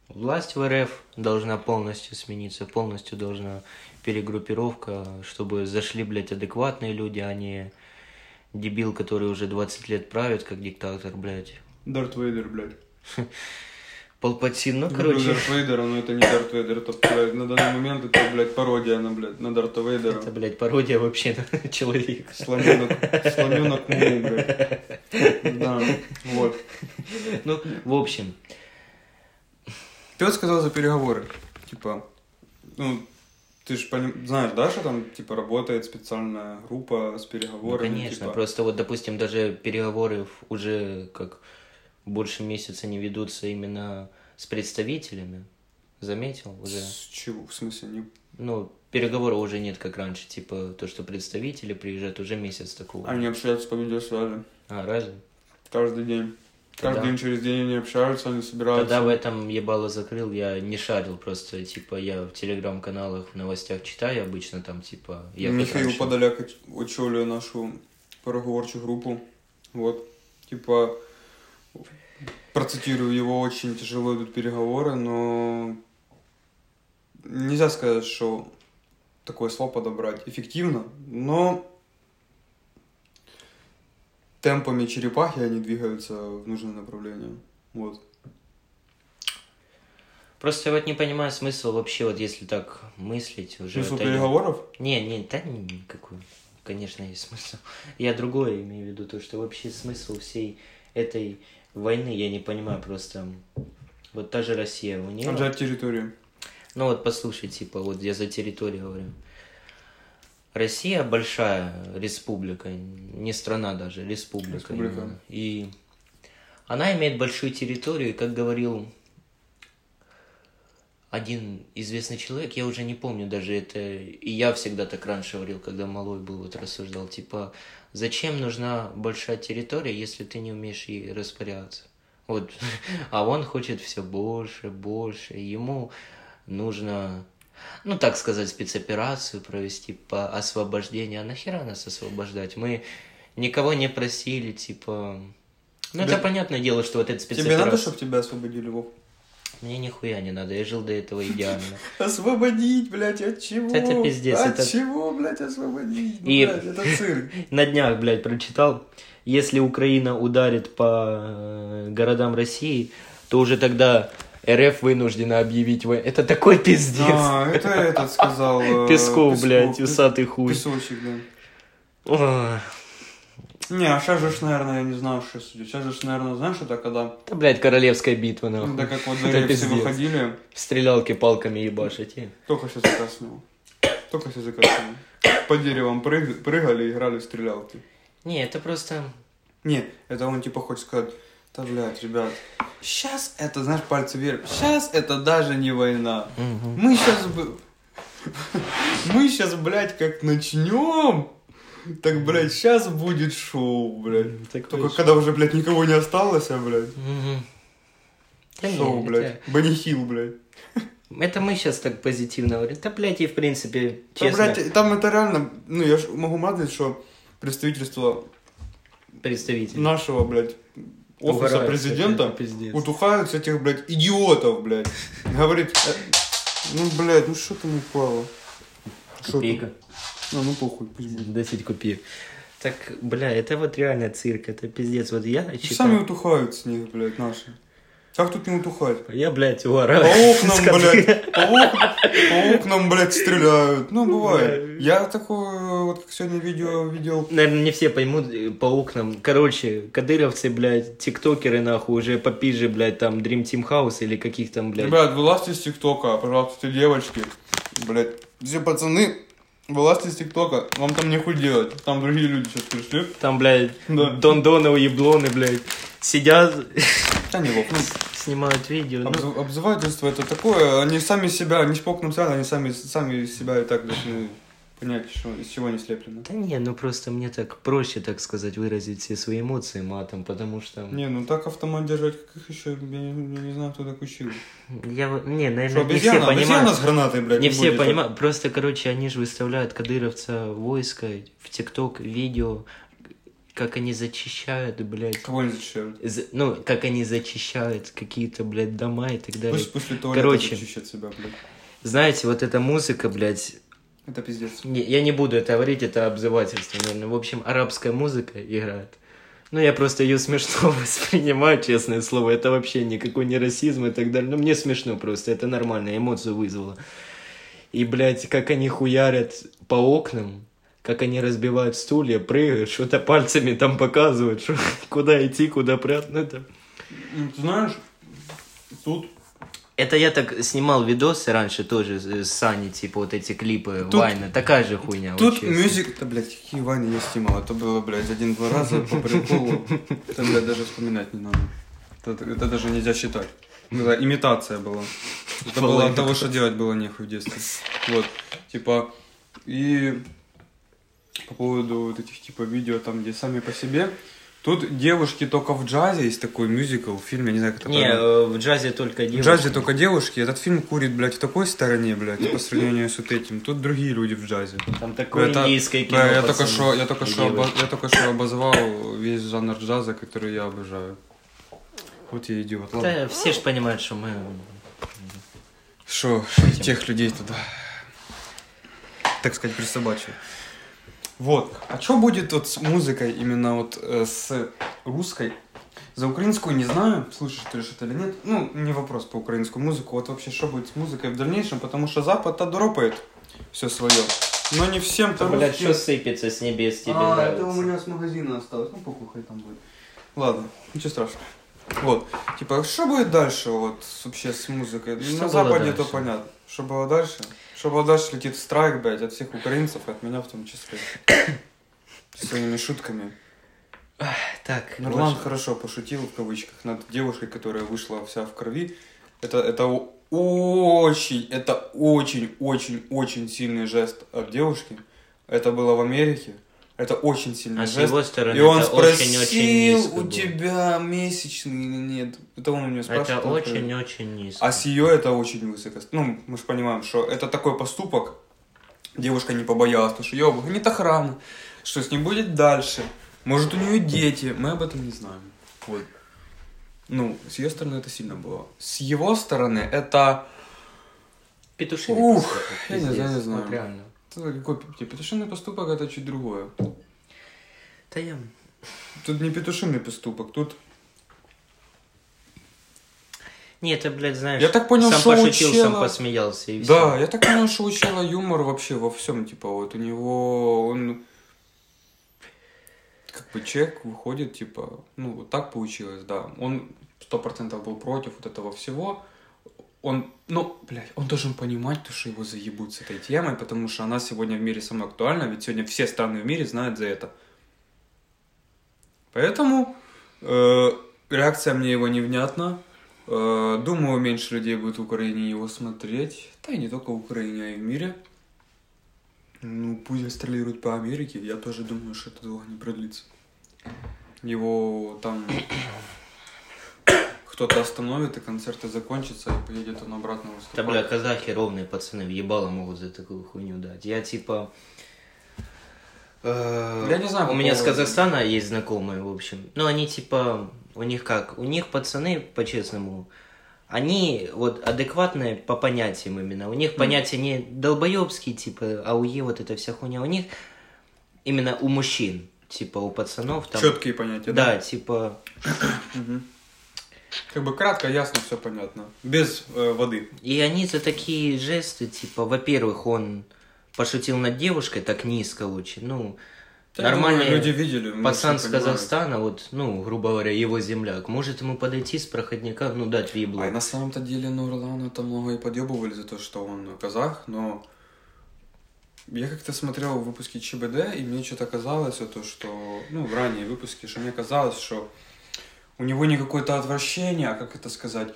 власть в РФ должна полностью смениться, полностью должна перегруппировка, чтобы зашли, блядь, адекватные люди, а не дебил, который уже 20 лет правит, как диктатор, блядь. Дарт Вейдер, блядь. Палпатин, ну, короче, Дарт Вейдера, но это не Дарт Вейдер. Это, блядь, на данный момент это, блядь, пародия на, блядь, на Дарта Вейдера. это, блядь, пародия вообще на человека. Сломенок, сломенок Муму, блядь. Да, вот. Ну, в общем, Ты вот сказал за переговоры. Типа, ну, ты же знаешь, да, что там, типа, работает специальная группа с ну, переговорами? конечно, типа, просто вот, допустим, даже переговоры уже как больше месяца не ведутся именно с представителями. Заметил уже? С чего? В смысле, не... Ну, переговоров уже нет, как раньше. Типа, то, что представители приезжают, уже месяц такого. Они общаются по видеосвязи. А, разве? Каждый день. Тогда- Каждый день через день они общаются, они собираются. Когда в этом ебало закрыл, я не шарил просто, типа, я в телеграм-каналах, в новостях читаю обычно там, типа, я Михаил раньше. Подоляк оч- очолює нашу переговорчу группу. Вот. Типа, процитирую его, очень тяжело идут переговоры, но нельзя сказать, что такое слово подобрать эффективно, но темпами черепахи они двигаются в нужное направление. Вот. Просто я вот не понимаю смысл вообще, вот если так мыслить уже. Смысл отойдём. переговоров? Не, не, да никакой. Конечно, есть смысл. Я другое имею в виду, то, что вообще смысл всей этой войны, я не понимаю просто. Вот та же Россия, у нее... Отжать территорию. Ну вот послушай, типа, вот я за территорию говорю. Россия большая республика, не страна даже, республика. Республика. именно. И она имеет большую территорию, и как говорил один известный человек, я уже не помню даже это, и я всегда так раньше говорил, когда малой был, вот рассуждал, типа, зачем нужна большая территория, если ты не умеешь ей распоряжаться? Вот, а он хочет все больше, больше, ему нужно, ну, так сказать, спецоперацию провести по освобождению, а нахера нас освобождать? Мы никого не просили, типа... Ну, Тебе- это понятное дело, что вот Тебе спецоперация... надо, чтобы тебя освободили, Вов? Мне нихуя не надо, я жил до этого идеально. Освободить, блядь, от чего? Это пиздец, От это- чего, блядь, освободить? Ну, И- блядь, это цирк. На днях, блядь, прочитал, если Украина ударит по э, городам России, то уже тогда РФ вынуждена объявить войну. Это такой пиздец. А, это этот сказал. э, Песков, блядь, усатый хуй. Песочек, да. Не, а сейчас же, ж, наверное, я не знаю, что судить. Сейчас же, ж, наверное, знаешь, это когда... Да, блядь, королевская битва, нахуй. Да как вот Это за все выходили, В стрелялке палками ебашить. и- только с языка снял. Только с языка снял. По деревам прыг- прыгали, играли в стрелялки. Не, это просто... Не, это он типа хочет сказать, да, блядь, ребят, сейчас это, знаешь, пальцы вверх, сейчас это даже не война. Мы сейчас... Мы сейчас, блядь, как начнем, так, блядь, сейчас будет шоу, блядь. Такое Только ж- когда уже, блядь, никого не осталось, а, блядь. Мгм. Да не, шоу, это- блядь. Банихил, блядь. Это мы сейчас так позитивно говорим. Да, блядь, и в принципе, Да, честно, блядь, там это реально, ну, я ж могу мазать, что представительство представитель. нашего, блядь, офиса Угорают, президента утухают с этих, блядь, идиотов, блядь. Говорит, э, ну, блядь, ну что там упало? Копейка. А, ну похуй, пусть будет. 10 копеек. Так, бля, это вот реально цирк, это пиздец. Вот я И читал... Сами утухают с них, блядь, наши. Как тут не утухать? Я, блядь, По угораю. окнам, блядь, по окнам, по окнам, блядь, стреляют. Ну, бывает. Я такое, вот как сегодня видео видел. Наверное, не все поймут э, по окнам. Короче, кадыровцы, блядь, тиктокеры, нахуй, уже попизже, блядь, там, Dream Team House или каких там, блядь. Ребят, вылазьте из ТикТока, пожалуйста, девочки. Блядь, все пацаны, вылазьте из ТикТока, вам там нехуй делать. Там другие люди сейчас пришли. Там, блядь, Да. дондоновы еблоны, блядь, сидят, Да не, Вов, ну, снимают видео. Ну, обз- обзывательство это такое, они сами себя, они по окнам сядут, они сами, сами себя и так должны понять, что, из чего они слеплены. Да не, ну просто мне так проще, так сказать, выразить все свои эмоции матом, потому что... Не, ну так автомат держать, как их еще, я не, я не знаю, кто так учил. Я, не, Что, наверное, не все понимают. с гранатой, блядь, Не все будет, понимают, просто, короче, они же выставляют кадыровца войска в ТикТок видео, как они зачищают, блядь, Кого они защищают? з- ну, как они зачищают какие-то, блядь, дома и так далее. Пусть после туалета Короче. себя, блядь. Знаете, вот эта музыка, блядь, Это пиздец. не- я не буду это говорить, это обзывательство, наверное. В общем, арабская музыка играет. Ну, я просто ее смешно воспринимаю, честное слово. Это вообще никакой не расизм и так далее. Ну, мне смешно просто, это нормально, эмоцию вызвало. И, блядь, как они хуярят по окнам, как они разбивают стулья, прыгают, что-то пальцами там показывают, что, куда идти, куда прятать. Ну, это... Ты знаешь, тут это я так снимал видосы раньше тоже с Сани, типа вот эти клипы Тут- Вайна. Такая же хуйня. Тут мюзик, да, блядь, какие Вани я снимал. Это было, блядь, один-два раза по приколу. Это, блядь, даже вспоминать не надо. Это, это даже нельзя считать. Была имитация была. Это было от того, что делать было нехуй в детстве. Вот, типа, и по поводу вот этих, типа, видео там, где сами по себе, Тут девушки только в джазе, есть такой мюзикл, фильм, я не знаю, как это Не, правильно. э, в джазе только В девушки. джазе только девушки. Этот фильм курит, блядь, в такой стороне, блядь, по сравнению с вот этим. Тут другие люди в джазе. Там такое Это- индийское кино, я только что, я только что, девочки. обо- я только что обозвал весь жанр джаза, который я обожаю. Вот я идиот. Ладно. Да, все же понимают, что мы... Что, тех людей туда, так сказать, присобачил. Вот. А что будет вот с музыкой именно вот э, с русской? За украинскую не знаю, слушаешь ты это или нет. Ну, не вопрос по украинскую музыку. Вот вообще, что будет с музыкой в дальнейшем, потому что Запад дропает все свое. Но не всем-то Блядь, русским- что сыпется с небес тебе а, нравится? это у меня с магазина осталось. Ну, покухай там будет. Ладно, ничего страшного. Вот. Типа, что будет дальше вот вообще с музыкой? Что На Западе дальше? то понятно. Что было дальше? Что было дальше летит страйк, блядь, от всех украинцев, от меня в том числе. С своими шутками. Так, Нурлан короче, хорошо пошутил в кавычках над девушкой, которая вышла вся в крови. Это, это очень, это очень, очень, очень сильный жест от девушки. Это было в Америке. Это очень сильный А с жест. его стороны И он это спросил, очень-очень низко у тебя месячный или нет. Это он у меня спрашивает. Это очень-очень низко. А с ее это очень высоко. Ну, мы же понимаем, что это такой поступок. Девушка не побоялась, потому что ее обгонит охрана. Что с ним будет дальше? Может, у нее дети. Мы об этом не знаем. Вот. Ну, с ее стороны это сильно было. С его стороны это... Петушиный Ух, я не знаю, не знаю. Вот реально. Это Какой типа, петушиный поступок это чуть другое. Да я... Тут не петушиный поступок, тут... Не, это, блядь, знаешь... Я так понял, сам что пошутил, сам чела- посмеялся, и Да, всё. я так понял, что у чела юмор вообще во всем, типа, вот у него, он, как бы человек выходит, типа, ну, вот так получилось, да, он сто процентов был против вот этого всего, он, ну, блядь, он должен понимать, то, что его заебут с этой темой, потому что она сегодня в мире самая актуальна, ведь сегодня все страны в мире знают за это. Поэтому э, реакция мне его невнятна. Э, Думаю, меньше людей будет в Украине его смотреть. Да и не только в Украине, а и в мире. Ну, пусть гастролирует по Америке. Я тоже думаю, что это долго не продлится. Его там кто-то остановит, и концерты закончатся, и поедет он обратно Да, выступать. бля, казахи ровные пацаны, въебало могут за такую хуйню дать. Я, типа... э, Я не знаю, У меня с Казахстана есть знакомые, в общем. Ну, они, типа... У них как? У них пацаны, по-честному, они вот адекватные по понятиям именно. У них понятия не долбоебские, типа, АУЕ, вот эта вся хуйня. У них именно у мужчин, типа, у пацанов там... Четкие понятия, Да, типа... Как бы кратко, ясно, все понятно. Без э, воды. И они за такие жесты, типа, во-первых, он пошутил над девушкой так низко очень, ну, Да, думаю, люди видели. пацан с. Казахстана, вот, ну, грубо говоря, его земляк, может ему подойти с проходника, ну, дать вибло. А на самом-то деле Нурлана там много и подъебывали за то, что он казах, но я как-то смотрел выпуски ЧБД, и мне что-то казалось, вот то, что, ну, в ранние выпуски, что мне казалось, что у него не какое-то отвращение, а как это сказать,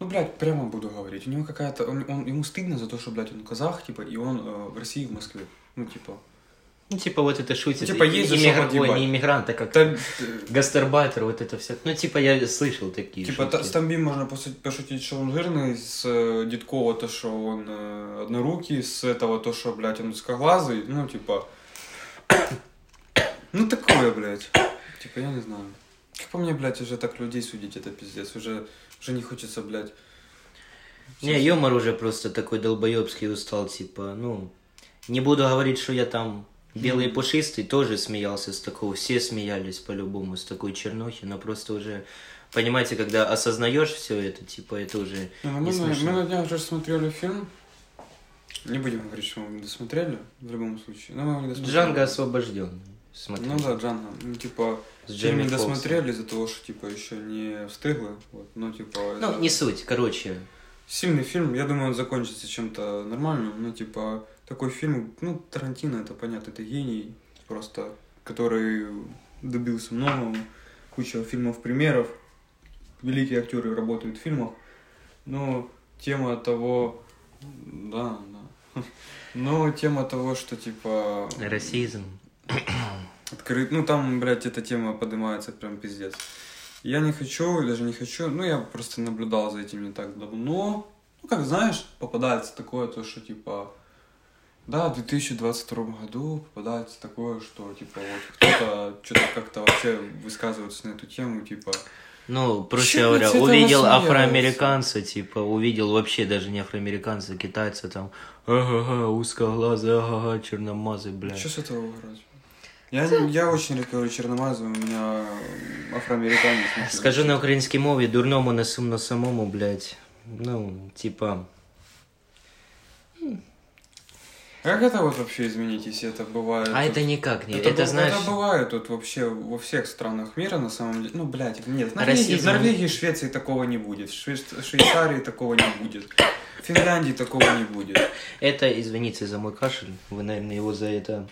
ну, блядь, прямо буду говорить, у него какая-то, он, он- ему стыдно за то, что, блядь, он казах, типа, и он э, в России, в Москве, ну, типа, Ну, типа, вот это шутит. Ну, типа, есть за иммигра- подъебать. Ой, не иммигрант, а как э, гастарбайтер, вот это все. Ну, типа, я слышал такие Типа шутки. с Тамбим можно пошутить, что он жирный, с э, Дедкова то, что он э, однорукий, с этого то, что, блядь, он узкоглазый, ну, типа... Ну, такое, блядь. Типа, я не знаю. Как по мне, блядь, уже так людей судить, это пиздец. Уже, уже не хочется, блядь. Не, юмор уже просто такой долбоебский устал, типа, ну, не буду говорить, что я там белый и пушистый, тоже смеялся с такого, все смеялись по-любому с такой чернухи, но просто уже, понимаете, когда осознаешь все это, типа, это уже Не, ну, не мы, на, мы смешно. на днях уже смотрели фильм. Не будем говорить, что мы не досмотрели, в любом случае. Но мы не досмотрели. Джанго освобожден. Смотри. Ну да, Джанго. Ну, типа, С Джейми не досмотрели из-за того, что, типа, еще не встыгло. Вот, ну, типа... Ну, это- не суть, короче. Сильный фильм, я думаю, он закончится чем-то нормальным, ну, типа, такой фильм, ну, Тарантино, это понятно, это гений, просто, который добился многого, куча фильмов, примеров, великие актеры работают в фильмах, но тема того, да, да, Ну, тема того, что, типа... Расизм. Открыт... Ну, там, блядь, эта тема поднимается прям пиздец. Я не хочу, даже не хочу, ну, я просто наблюдал за этим не так давно. Ну, как знаешь, попадается такое, то, что, типа, да, в 2022 году попадается такое, что, типа, вот кто-то что-то как-то вообще высказывается на эту тему, типа... Ну, проще Чё, говоря, увидел афроамериканца, типа, увидел вообще даже не афроамериканца, китайца там, ага-га, узкоглазый, ага-га, черномазый, блядь. Что с этого угорать? Я, не- я очень редко говорю черномазый, у меня афроамериканец. ну, Скажу на українській мові, дурному не сумно самому, блядь. Ну, типа, Как это вот вообще изменить, если это бывает? а вот- это никак не, Это, это, бу- знаешь... это бывает тут вообще во всех странах мира, на самом деле. Ну, блядь, нет, в Норвегии, в Расизм. Норвегии и Швеции такого не будет. В Шве- Швейцарии такого не будет. В Финляндии такого не будет. Это, извините за мой кашель, вы, наверное, его за это...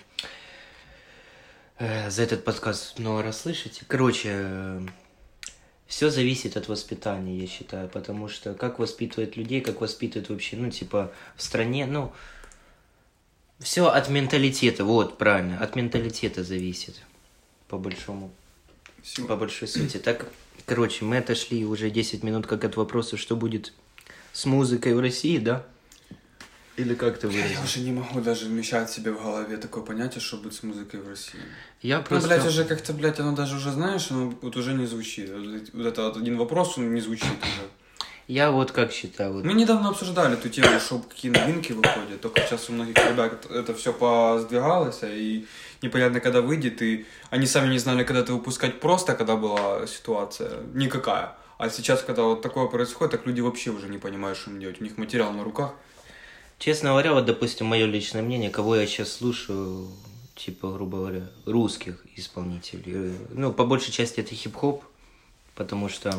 э, за этот подкаст много раз слышите. Короче, все зависит от воспитания, я считаю, потому что как воспитывают людей, как воспитывают вообще, ну, типа, в стране, ну, все от менталитета, вот, правильно, от менталитета зависит, по большому, Всё. по большой сути. Так, короче, мы отошли уже 10 минут как от вопроса, что будет с музыкой в России, да? Или как ты Я выразил? уже не могу даже вмещать себе в голове такое понятие, что будет с музыкой в России. Я Ну, просто... блядь, уже как-то, блядь, оно даже уже, знаешь, оно вот уже не звучит. Вот это вот один вопрос, он не звучит уже. Я вот как считаю, вот Мы недавно обсуждали эту тему, что какие новинки выходят. Только сейчас у многих ребят это все поздвигалось, и непонятно, когда выйдет. И они сами не знали, когда это выпускать просто, когда была ситуация никакая. А сейчас, когда вот такое происходит, так люди вообще уже не понимают, что им делать. У них материал на руках. Честно говоря, вот, допустим, мое личное мнение, кого я сейчас слушаю, типа, грубо говоря, русских исполнителей. э, Ну, по большей части это хип-хоп, потому что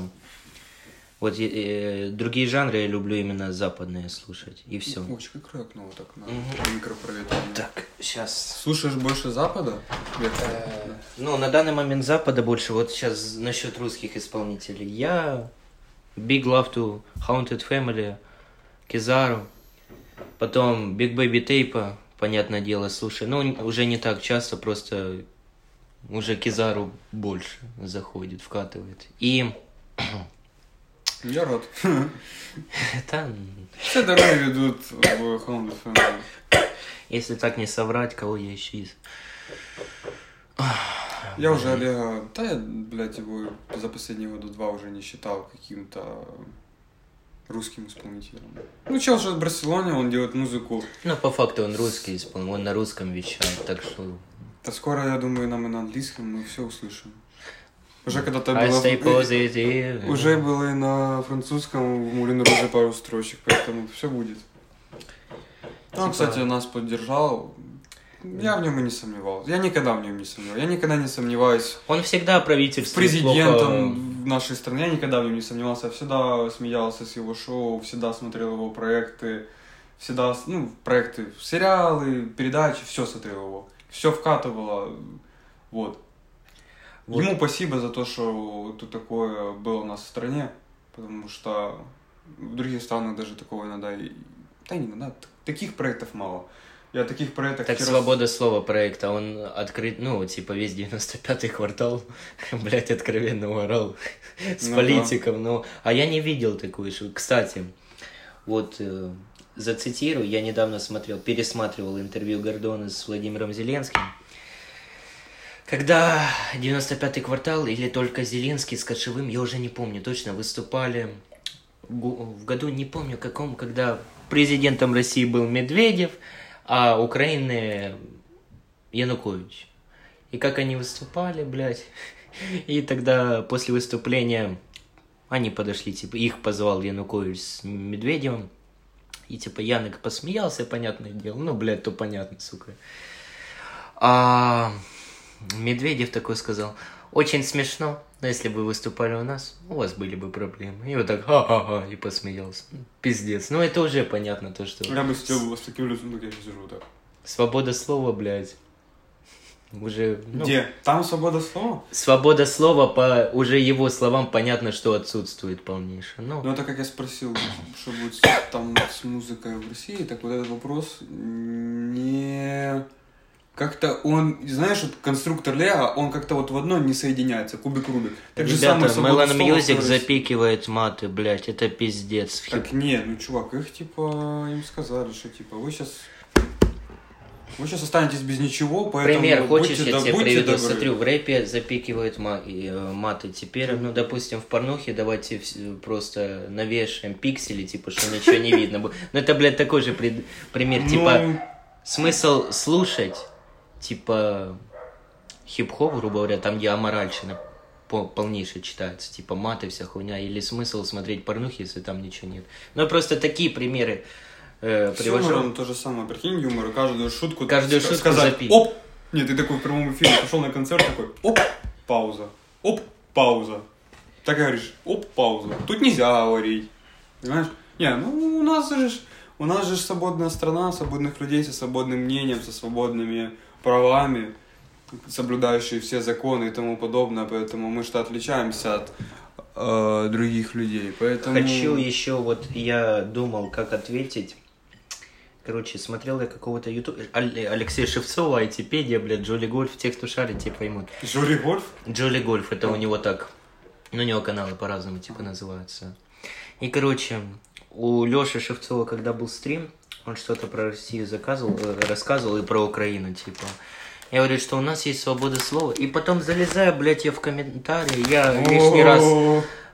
вот э, другие жанры я люблю именно западные слушать, и все. Ой, как рэкнуло так на Мгм. микропроветривание. Так, сейчас. Слушаешь больше Запада? Вектор? Ну, на данный момент Запада больше. Вот сейчас насчет русских исполнителей. Я Big Love to Haunted Family, Кизару, потом Big Baby Tape, понятное дело, слушай. Ну, уже не так часто, просто уже Кизару больше заходит, вкатывает. И Я рад. там, Все дороги ведут в Family. если так не соврать, кого я из... Я уже Олега, да я, блядь, его за последние года два уже не считал каким-то русским исполнителем. Ну, чел же в Барселоне, он делает музыку. Ну, по факту он русский исполнитель, он на русском вещает, так что... А скоро, я думаю, нам и на английском мы все услышим. Уже когда-то было... Уже было и на французском в Мулин Руже пару строчек, поэтому все будет. Он, Типа- кстати, нас поддержал. Я в нем и не сомневался. Я никогда в нем не сомневался. Я никогда не сомневаюсь Он всегда с правительство президентом в нашей стране. Я никогда в нем не сомневался. Я всегда смеялся с его шоу, всегда смотрел его проекты. Всегда, ну, проекты, сериалы, передачи, все смотрел его. Все вкатывало. Вот. Вот. Ему спасибо за то, что тут такое было у нас в стране, потому что в других странах даже такого иногда и... Да не иногда, т- таких проектов мало. Я таких проектов... Так хер- свобода слова проекта, он открыт, ну, типа весь 95-й квартал, блядь, откровенно уорал с Ну да. политиком, ну, а я не видел такую же. Кстати, вот э, зацитирую, я недавно смотрел, пересматривал интервью Гордона с Владимиром Зеленским, когда 95-й квартал или только Зеленский с Кошевым, я уже не помню точно, выступали в году, не помню каком, когда президентом России был Медведев, а Украины Янукович. И как они выступали, блядь. И тогда после выступления они подошли, типа, их позвал Янукович с Медведевым. И типа Янок посмеялся, понятное дело. Ну, блядь, то понятно, сука. А Медведев такой сказал, очень смешно, но если бы вы выступали у нас, у вас были бы проблемы. И вот так ха-ха-ха, и посмеялся. Пиздец. Ну, это уже понятно, то, что... Я бы сидел с таким лицом, как я сейчас сижу, так. Свобода слова, блядь. Уже, ну, Где? Там свобода слова? свобода слова, по уже его словам понятно, что отсутствует полнейшее. Ну, Ну, это как я спросил, что будет там с музыкой в России, так вот этот вопрос не... Как-то он, знаешь, вот конструктор Лего, он как-то вот в одно не соединяется, кубик Рубик. Так же самое ребята, в Music России. запикивает маты, блядь, это пиздец. Так нет, ну чувак, их типа им сказали, что типа вы сейчас вы сейчас останетесь без ничего, поэтому Пример хочешь, будьте, я да- тебе приведу. добры. Смотрю, в рэпе запикивают э, маты. Теперь, ну, допустим, в порнухе давайте просто навешаем пиксели, типа, что ничего не видно. Ну, это, блядь, такой же пример. Типа, Ну, смысл слушать, типа, хип-хоп, грубо говоря, там, где аморальщина по- полнейшая читается, типа маты, вся хуйня, или смысл смотреть порнухи, если там ничего нет. Ну, просто такие примеры э, с привожу. юмором то же самое, прикинь, юмор, каждую шутку Каждую шутку сказать, запить. оп, нет, ты такой в прямом эфире пошел на концерт, такой, оп, пауза, оп, пауза. Так говоришь, оп, пауза. Тут нельзя говорить, понимаешь? Не, ну у нас же, у нас же свободная страна, свободных людей со свободным мнением, со свободными правами, соблюдающие все законы и тому подобное, поэтому мы что отличаемся от э, других людей, поэтому... Хочу еще, вот я думал, как ответить. Короче, смотрел я какого-то ютуб... Алексея Шевцова, айтипедия, блядь, Джоли Гольф, те, кто шарит, те поймут. Жюри Гольф? Джоли Гольф, это у него так. Ну, у него каналы по-разному, типа, называются. И, короче, у Леши Шевцова, когда был стрим, он что-то про Россию заказывал, э, рассказывал и про Украину, типа. Я говорю, что у нас есть свобода слова. И потом залезаю, блядь, я в комментарии, я лишний раз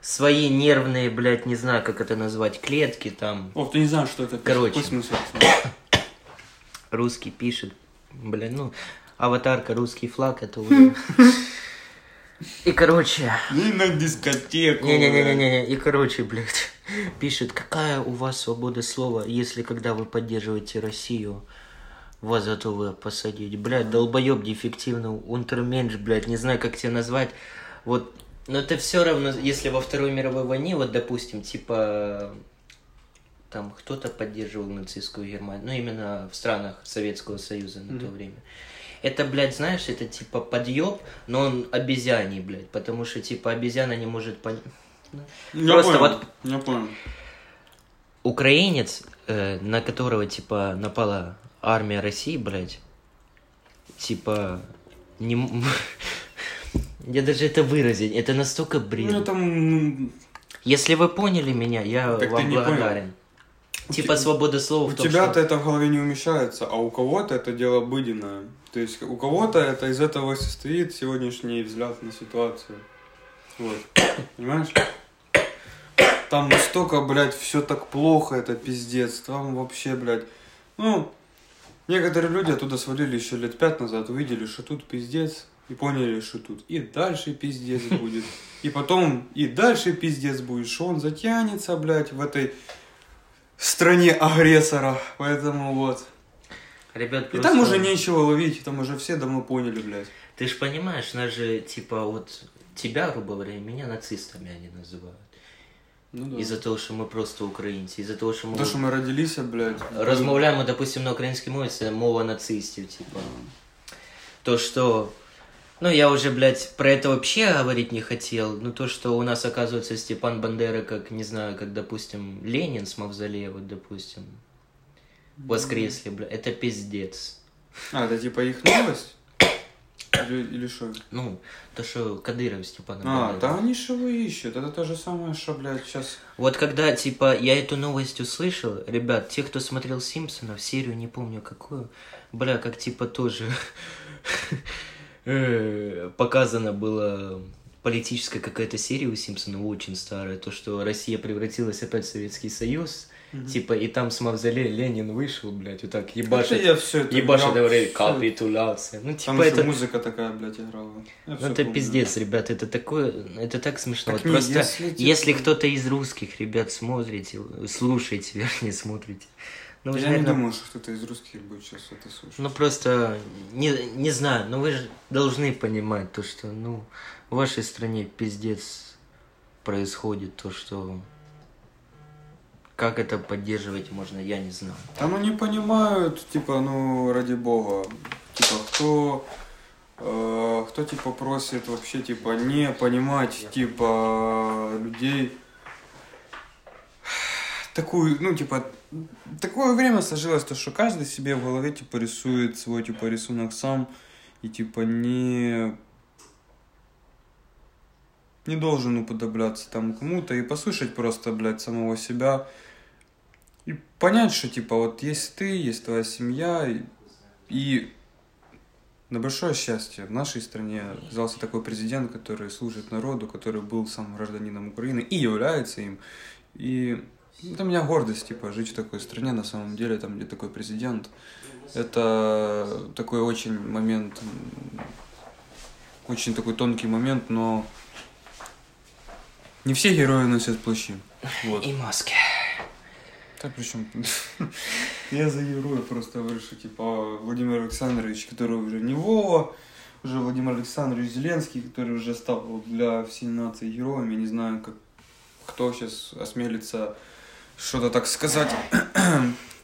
свои нервные, блядь, не знаю, как это назвать, клетки там. О, ты не знаешь, что это? Короче. Смысл? Русский пишет, блядь, ну, аватарка, русский флаг, это уже... И, короче, Не на дискотеку. не-не-не-не-не, и, короче, блядь, пишет, какая у вас свобода слова, если когда вы поддерживаете Россию, вас готовы посадить. Блядь, долбоеб дефективный, унтерменш, блядь, не знаю, как тебя назвать. Вот, но это все равно, если во Второй мировой войне, вот, допустим, типа, там кто-то поддерживал нацистскую Германию, ну, именно в странах Советского Союза на то время. Это, блядь, знаешь, это типа подъеб, но он обезьяний, блядь, потому что, типа, обезьяна не может понять. Я Просто понял, вот- Я понял. Украинец, э, на которого, типа, напала армия России, блядь, типа, не... Я даже это выразить, это настолько бред. Ну, там... Если вы поняли меня, я Так вам понял. благодарен. У Типа те- свобода слова У тебя-то что... это в голове не умещается, а у кого-то это дело обыденное. То есть у кого-то это из этого состоит сегодняшний взгляд на ситуацию. Вот. Понимаешь? Там настолько, блядь, все так плохо, это пиздец. Там вообще, блядь. Ну, некоторые люди оттуда свалили еще лет пять назад, увидели, что тут пиздец, и поняли, что тут и дальше пиздец будет. И потом и дальше пиздец будет, что он затянется, блядь, в этой стране агрессора. Поэтому вот. Ребят, И просто... там уже нечего ловить, там уже все давно поняли, блядь. Ты ж понимаешь, нас же, типа, вот тебя, грубо говоря, и меня нацистами они называют. Ну да. Из-за того, что мы просто українці, із-за того, що ми То, що ми родилися, блядь. розмовляємо, допустим, на українській мові, це мова нацистів, типа. То, что... Ну, я уже, блядь, про это вообще говорить не хотел. Ну, то, что у нас, оказывается, Степан Бандера, как, не знаю, как, допустим, Ленин с Мавзолея, вот, допустим, воскресли, бля, это пиздец. А, это типа их новость? Или, или что? Ну, то, что Кадыров Степана А, да они же его ищут. Это то же самое, что, блядь, сейчас... Вот когда, типа, я эту новость услышал, ребят, те, кто смотрел Симпсонов, серию, не помню какую, бля, как, типа, тоже э, показано было политическая какая-то серия у Симпсонов, очень старая, то, что Россия превратилась опять в Советский Союз, типа, и там с мавзолея Ленин вышел, блядь, вот так, Это ебашит, я все это... ебашит, всё- капитуляция. Ну, Там типа, еще это... музыка такая, блядь, играла. Я Ну, это помню. пиздец, ребят, это такое, это так смешно. Так вот не, просто, если если, типа- кто-то из русских ребят смотрите, слушаете, вернее, смотрите, ну, Я не наверное, думаю, что кто-то из русских будет сейчас это слушать. ну, просто, не, не знаю, но вы же должны понимать то, что, ну, в вашей стране пиздец происходит, то, что, как это поддерживать можно, я не знаю. Там они понимают, типа, ну, ради бога, типа, кто э, кто, типа, просит вообще, типа, не понимать, типа, людей. Такую, ну, типа, такое время сложилось, то, что каждый себе в голове, типа, рисует свой, типа, рисунок сам, и, типа, не не должен уподобляться там кому-то и послушать просто, блядь, самого себя и понять, что, типа, вот есть ты, есть твоя семья, и, и на большое счастье в нашей стране оказался такой президент, который служит народу, который был сам гражданином Украины и является им. И это у меня гордость, типа, жить в такой стране, на самом деле, там, где такой президент. Это такой очень момент, очень такой тонкий момент, но не все герои носят плащи. Вот. И маски. Так причем я за героя просто что типа Владимир Александрович, который уже не Вова, уже Владимир Александрович Зеленский, который уже стал для всей нации героем. Я не знаю, как кто сейчас осмелится что-то так сказать,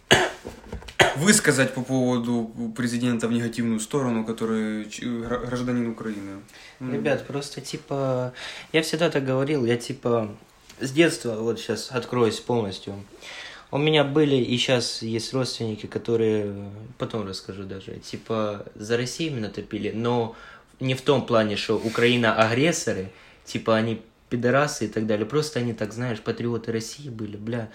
высказать по поводу президента в негативную сторону, который гражданин Украины. Ребят, просто типа, я всегда так говорил, я типа с детства, вот сейчас откроюсь полностью, у меня были и сейчас есть родственники, которые, потом расскажу даже, типа за Россию именно топили, но не в том плане, что Украина агрессоры, типа они пидорасы и так далее, просто они так, знаешь, патриоты России были, бля.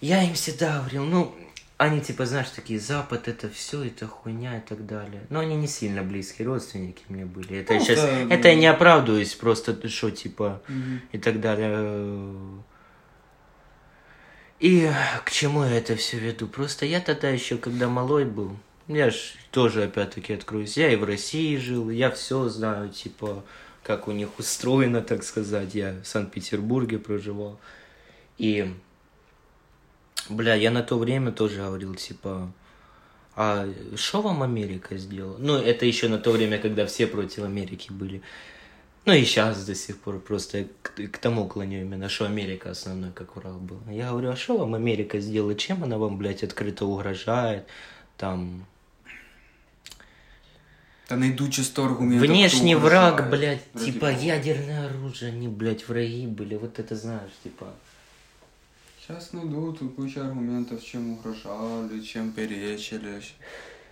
Я им всегда говорил, ну, они типа, знаешь, такие, Запад это все, это хуйня и так далее. Но они не сильно близкие родственники мне были. Это ну, сейчас, это, это я не оправдываюсь, просто что типа угу. и так далее. И к чему я это все веду? Просто я тогда еще, когда малой был, я ж тоже опять-таки откроюсь, я и в России жил, я все знаю, типа, как у них устроено, так сказать. Я в Санкт-Петербурге проживал. И Бля, я на то время тоже говорил, типа, а что вам Америка сделала? Ну, это еще на то время, когда все против Америки были. Ну и сейчас до сих пор просто к, к тому клоню именно, что Америка основной, как Урал был. Я говорю, а что вам Америка сделала? Чем она вам, блядь, открыто угрожает? Там... Да найду чисто аргументов. Внешний враг, блядь, типа ядерное оружие, они, блядь, враги были. Вот это знаешь, типа... Сейчас найдут кучу аргументов, чем угрожали, чем перечили.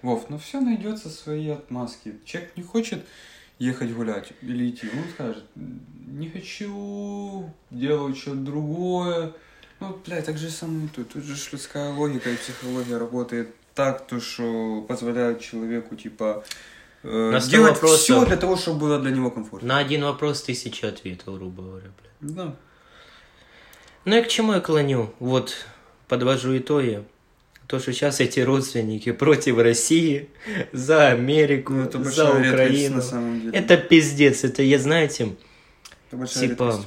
Вов, ну все найдется свои отмазки. Человек не хочет ехать гулять или идти. Он скажет, не хочу, делаю что-то другое. Ну, блядь, так же самое тут. Тут же людская логика и психология работает так, то, что позволяет человеку, типа, э, делать вопроса... все для того, чтобы было для него комфортно. На один вопрос тысяча ответов, грубо говоря, блядь. Да. Ну и к чему я клоню? Вот подвожу итоги. То, что сейчас эти родственники против России, за Америку, ну, это за Украину. На самом деле. Это пиздец. Это я, знаете, это типа... Редкость.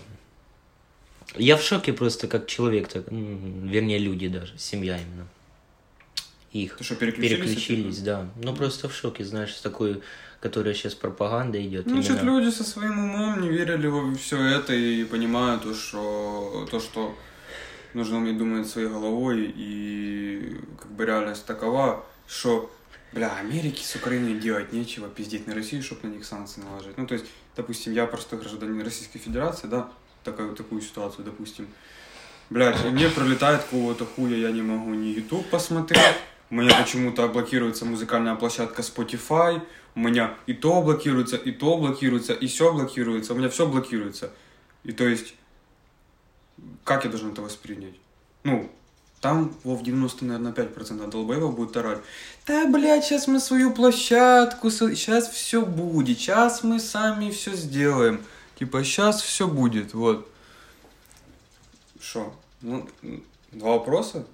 Я в шоке просто как человек, так, вернее люди даже, семья именно. Их Ты что, переключились? Переключились, да. Ну просто в шоке, знаешь, с такой которая сейчас пропаганда идет. Ну, именно... люди со своим умом не верили во все это и понимают, то, что, то, что нужно уметь думать своей головой, и как бы реальность такова, что, бля, Америке с Украиной делать нечего, пиздеть на Россию, чтобы на них санкции наложить. Ну, то есть, допустим, я простой гражданин Российской Федерации, да, такую, такую ситуацию, допустим, блядь, мне пролетает какого-то хуя, я не могу ни YouTube посмотреть, у меня почему-то блокируется музыкальная площадка Spotify, у меня и то блокируется, и то блокируется, и все блокируется, у меня все блокируется. И то есть, как я должен это воспринять? Ну, там в 90, наверное, 5% долбоебов будет орать. Да, блядь, сейчас мы свою площадку, сейчас все будет, сейчас мы сами все сделаем. Типа, сейчас все будет, вот. Что? Ну, два вопроса?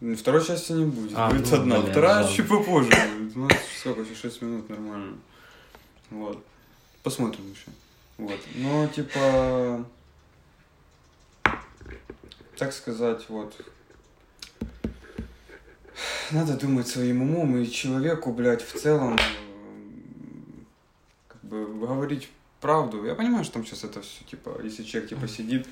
Второй части не будет. А, будет ну, одна. Блин, Вторая ладно. чуть попозже будет. Ну, сколько, 6 минут нормально. Вот. Посмотрим еще. Вот. Но, типа... Так сказать, вот. Надо думать своим умом и человеку, блядь, в целом как бы говорить правду. Я понимаю, что там сейчас это все, типа, если человек, типа, сидит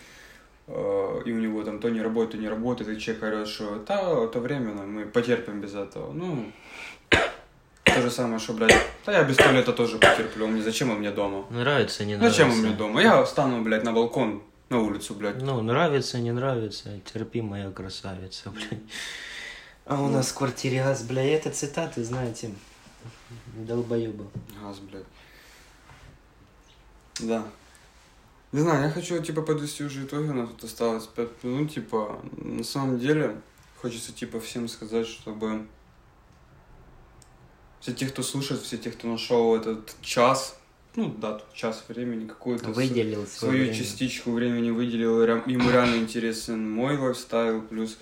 и у него там то не работает, то не работает, и человек орет, что да, это временно, мы потерпим без этого. Ну, то же самое, что, блядь, да я без туалета тоже потерплю, мне зачем он мне дома? Нравится, не нравится. Зачем он мне дома? Я встану, блядь, на балкон, на улицу, блядь. Ну, нравится, не нравится, терпи, моя красавица, блядь. А у нас в квартире газ, бля, это цитаты, знаете, долбоеба. Газ, блядь. Да. Не знаю, я хочу, типа, подвести уже итоги, у нас тут осталось 5 минут, типа, на самом деле, хочется, типа, всем сказать, чтобы все те, кто слушает, все те, кто нашел этот час, ну, да, тут час времени, какую-то с- свою время. частичку времени выделил, ему реально интересен мой лайфстайл, плюс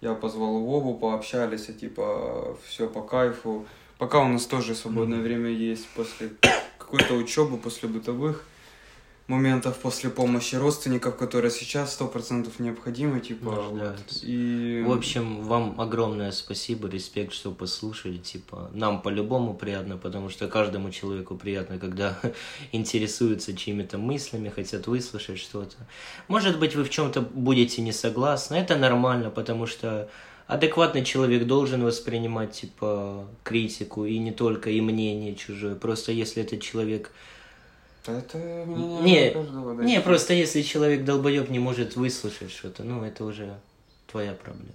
я позвал Вову, пообщались, а типа все по кайфу. Пока у нас тоже свободное время есть после какой-то учебы, после бытовых моментов, после помощи родственников, которые сейчас сто процентов необходимы, типа. вот. И В общем, вам огромное спасибо, респект, что послушали. Типа, нам по-любому приятно, потому что каждому человеку приятно, когда интересуются чьими-то мыслями, хотят выслушать что-то. Может быть, вы в чем-то будете не согласны. Это нормально, потому что адекватный человек должен воспринимать, типа, критику и не только и мнение чужое. Просто если этот человек это мнение Не, каждого, да, не, просто если человек долбоеб не может выслушать что-то, ну это уже твоя проблема.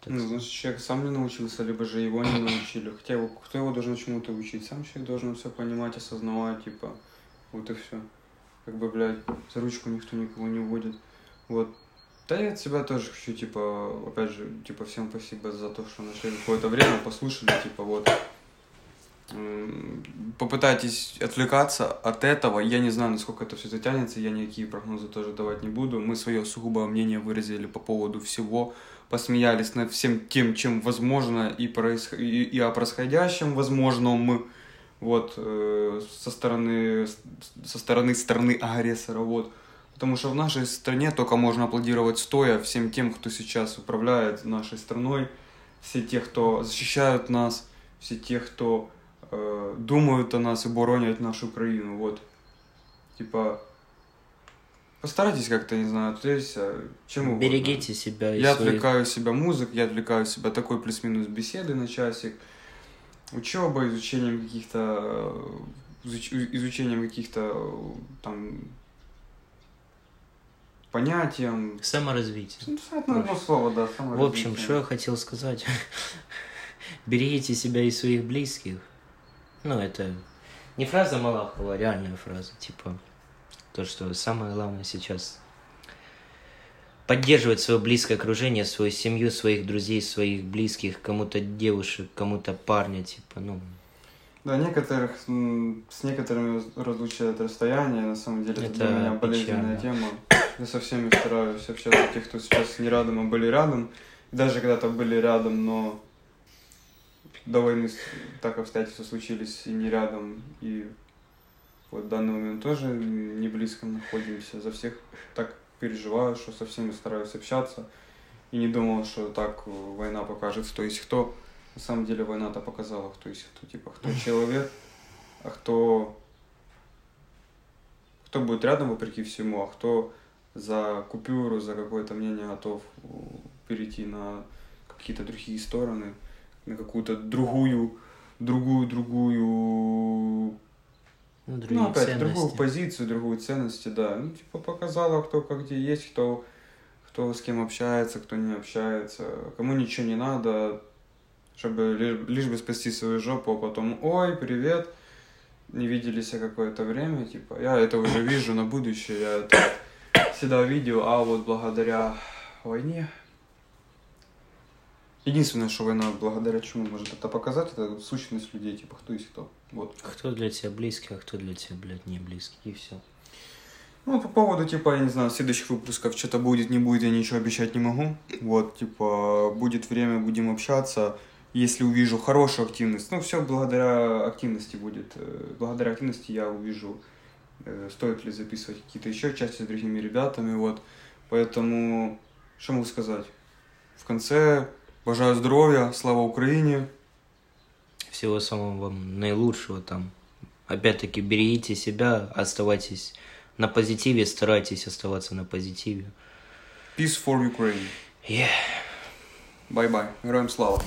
Так Ну, значит, человек сам не научился, либо же его не научили. Хотя его, кто его должен чему-то учить? Сам человек должен все понимать, осознавать, типа, вот и все. Как бы, блядь, за ручку никто никого не уводит. Вот. Да я от себя тоже хочу, типа, опять же, типа, всем спасибо за то, что нашли какое-то время, послушали, типа, вот. Попытайтесь отвлекаться от этого. Я не знаю, насколько это все затянется, я никакие прогнозы тоже давать не буду. Мы свое сугубое мнение выразили по поводу всего, посмеялись над всем тем, чем возможно, и, происх... и, и о происходящем возможном, вот, э, со стороны, со стороны страны агрессора, вот. Потому что в нашей стране только можно аплодировать стоя всем тем, кто сейчас управляет нашей страной, все те, кто защищают нас, все те, кто э, думают о нас и боронят нашу Украину, вот. Типа, постарайтесь как-то, не знаю, отвлечься, чем угодно. Берегите себя и Я своих... отвлекаю себя музыкой, я отвлекаю себя такой плюс-минус беседы на часик, учебой, изучением каких-то изуч- изучением каких-то там понятием. Саморазвитие. Ну, это одно слово, да, В общем, что я хотел сказать. Берегите себя и своих близких. Ну, это не фраза Малахова, а реальная фраза. Типа, то, что самое главное сейчас поддерживать свое близкое окружение, свою семью, своих друзей, своих близких, кому-то девушек, кому-то парня, типа, ну, Да, некоторых, с некоторыми разлучает расстояние, на самом деле, это, Это для меня болезненная печально. тема. Я со всеми стараюсь общаться, тех, кто сейчас не рядом, а были рядом. Даже когда-то были рядом, но до войны так обстоятельства случились и не рядом, и вот в данный момент тоже не близко находимся. За всех так переживаю, что со всеми стараюсь общаться. И не думал, что так война покажет, кто есть кто. На самом деле война-то показала, кто есть кто. Типа, кто человек, а кто... Кто будет рядом вопреки всему, а кто за купюру, за какое-то мнение готов перейти на какие-то другие стороны, на какую-то другую, другую, другую ну, другие ну, опять, ценности. другую позицию, другую ценности, да. Ну, типа, показала, кто как где есть, кто, кто с кем общается, кто не общается, кому ничего не надо, чтобы лишь, лишь бы спасти свою жопу, а потом, ой, привет, не виделись какое-то время, типа, я это уже вижу на будущее, я это всегда видел, а вот благодаря войне Единственное, что война благодаря чему может это показать, это сущность людей, типа, кто есть кто. Вот. Кто для тебя близкий, а кто для тебя, блядь, не близкий, и все. Ну, по поводу, типа, я не знаю, следующих выпусков что-то будет, не будет, я ничего обещать не могу. Вот, типа, будет время, будем общаться. Если увижу хорошую активность, ну, все благодаря активности будет. Э, Благодаря активности я увижу, э, стоит ли записывать какие-то еще части с другими ребятами, вот. Поэтому, что могу сказать? В конце, бажаю здоровья, слава Украине. Всего самого вам наилучшего там. Опять-таки, берегите себя, оставайтесь на позитиве, старайтесь оставаться на позитиве. Peace for Ukraine. Yeah. Bye-bye. Героям слава.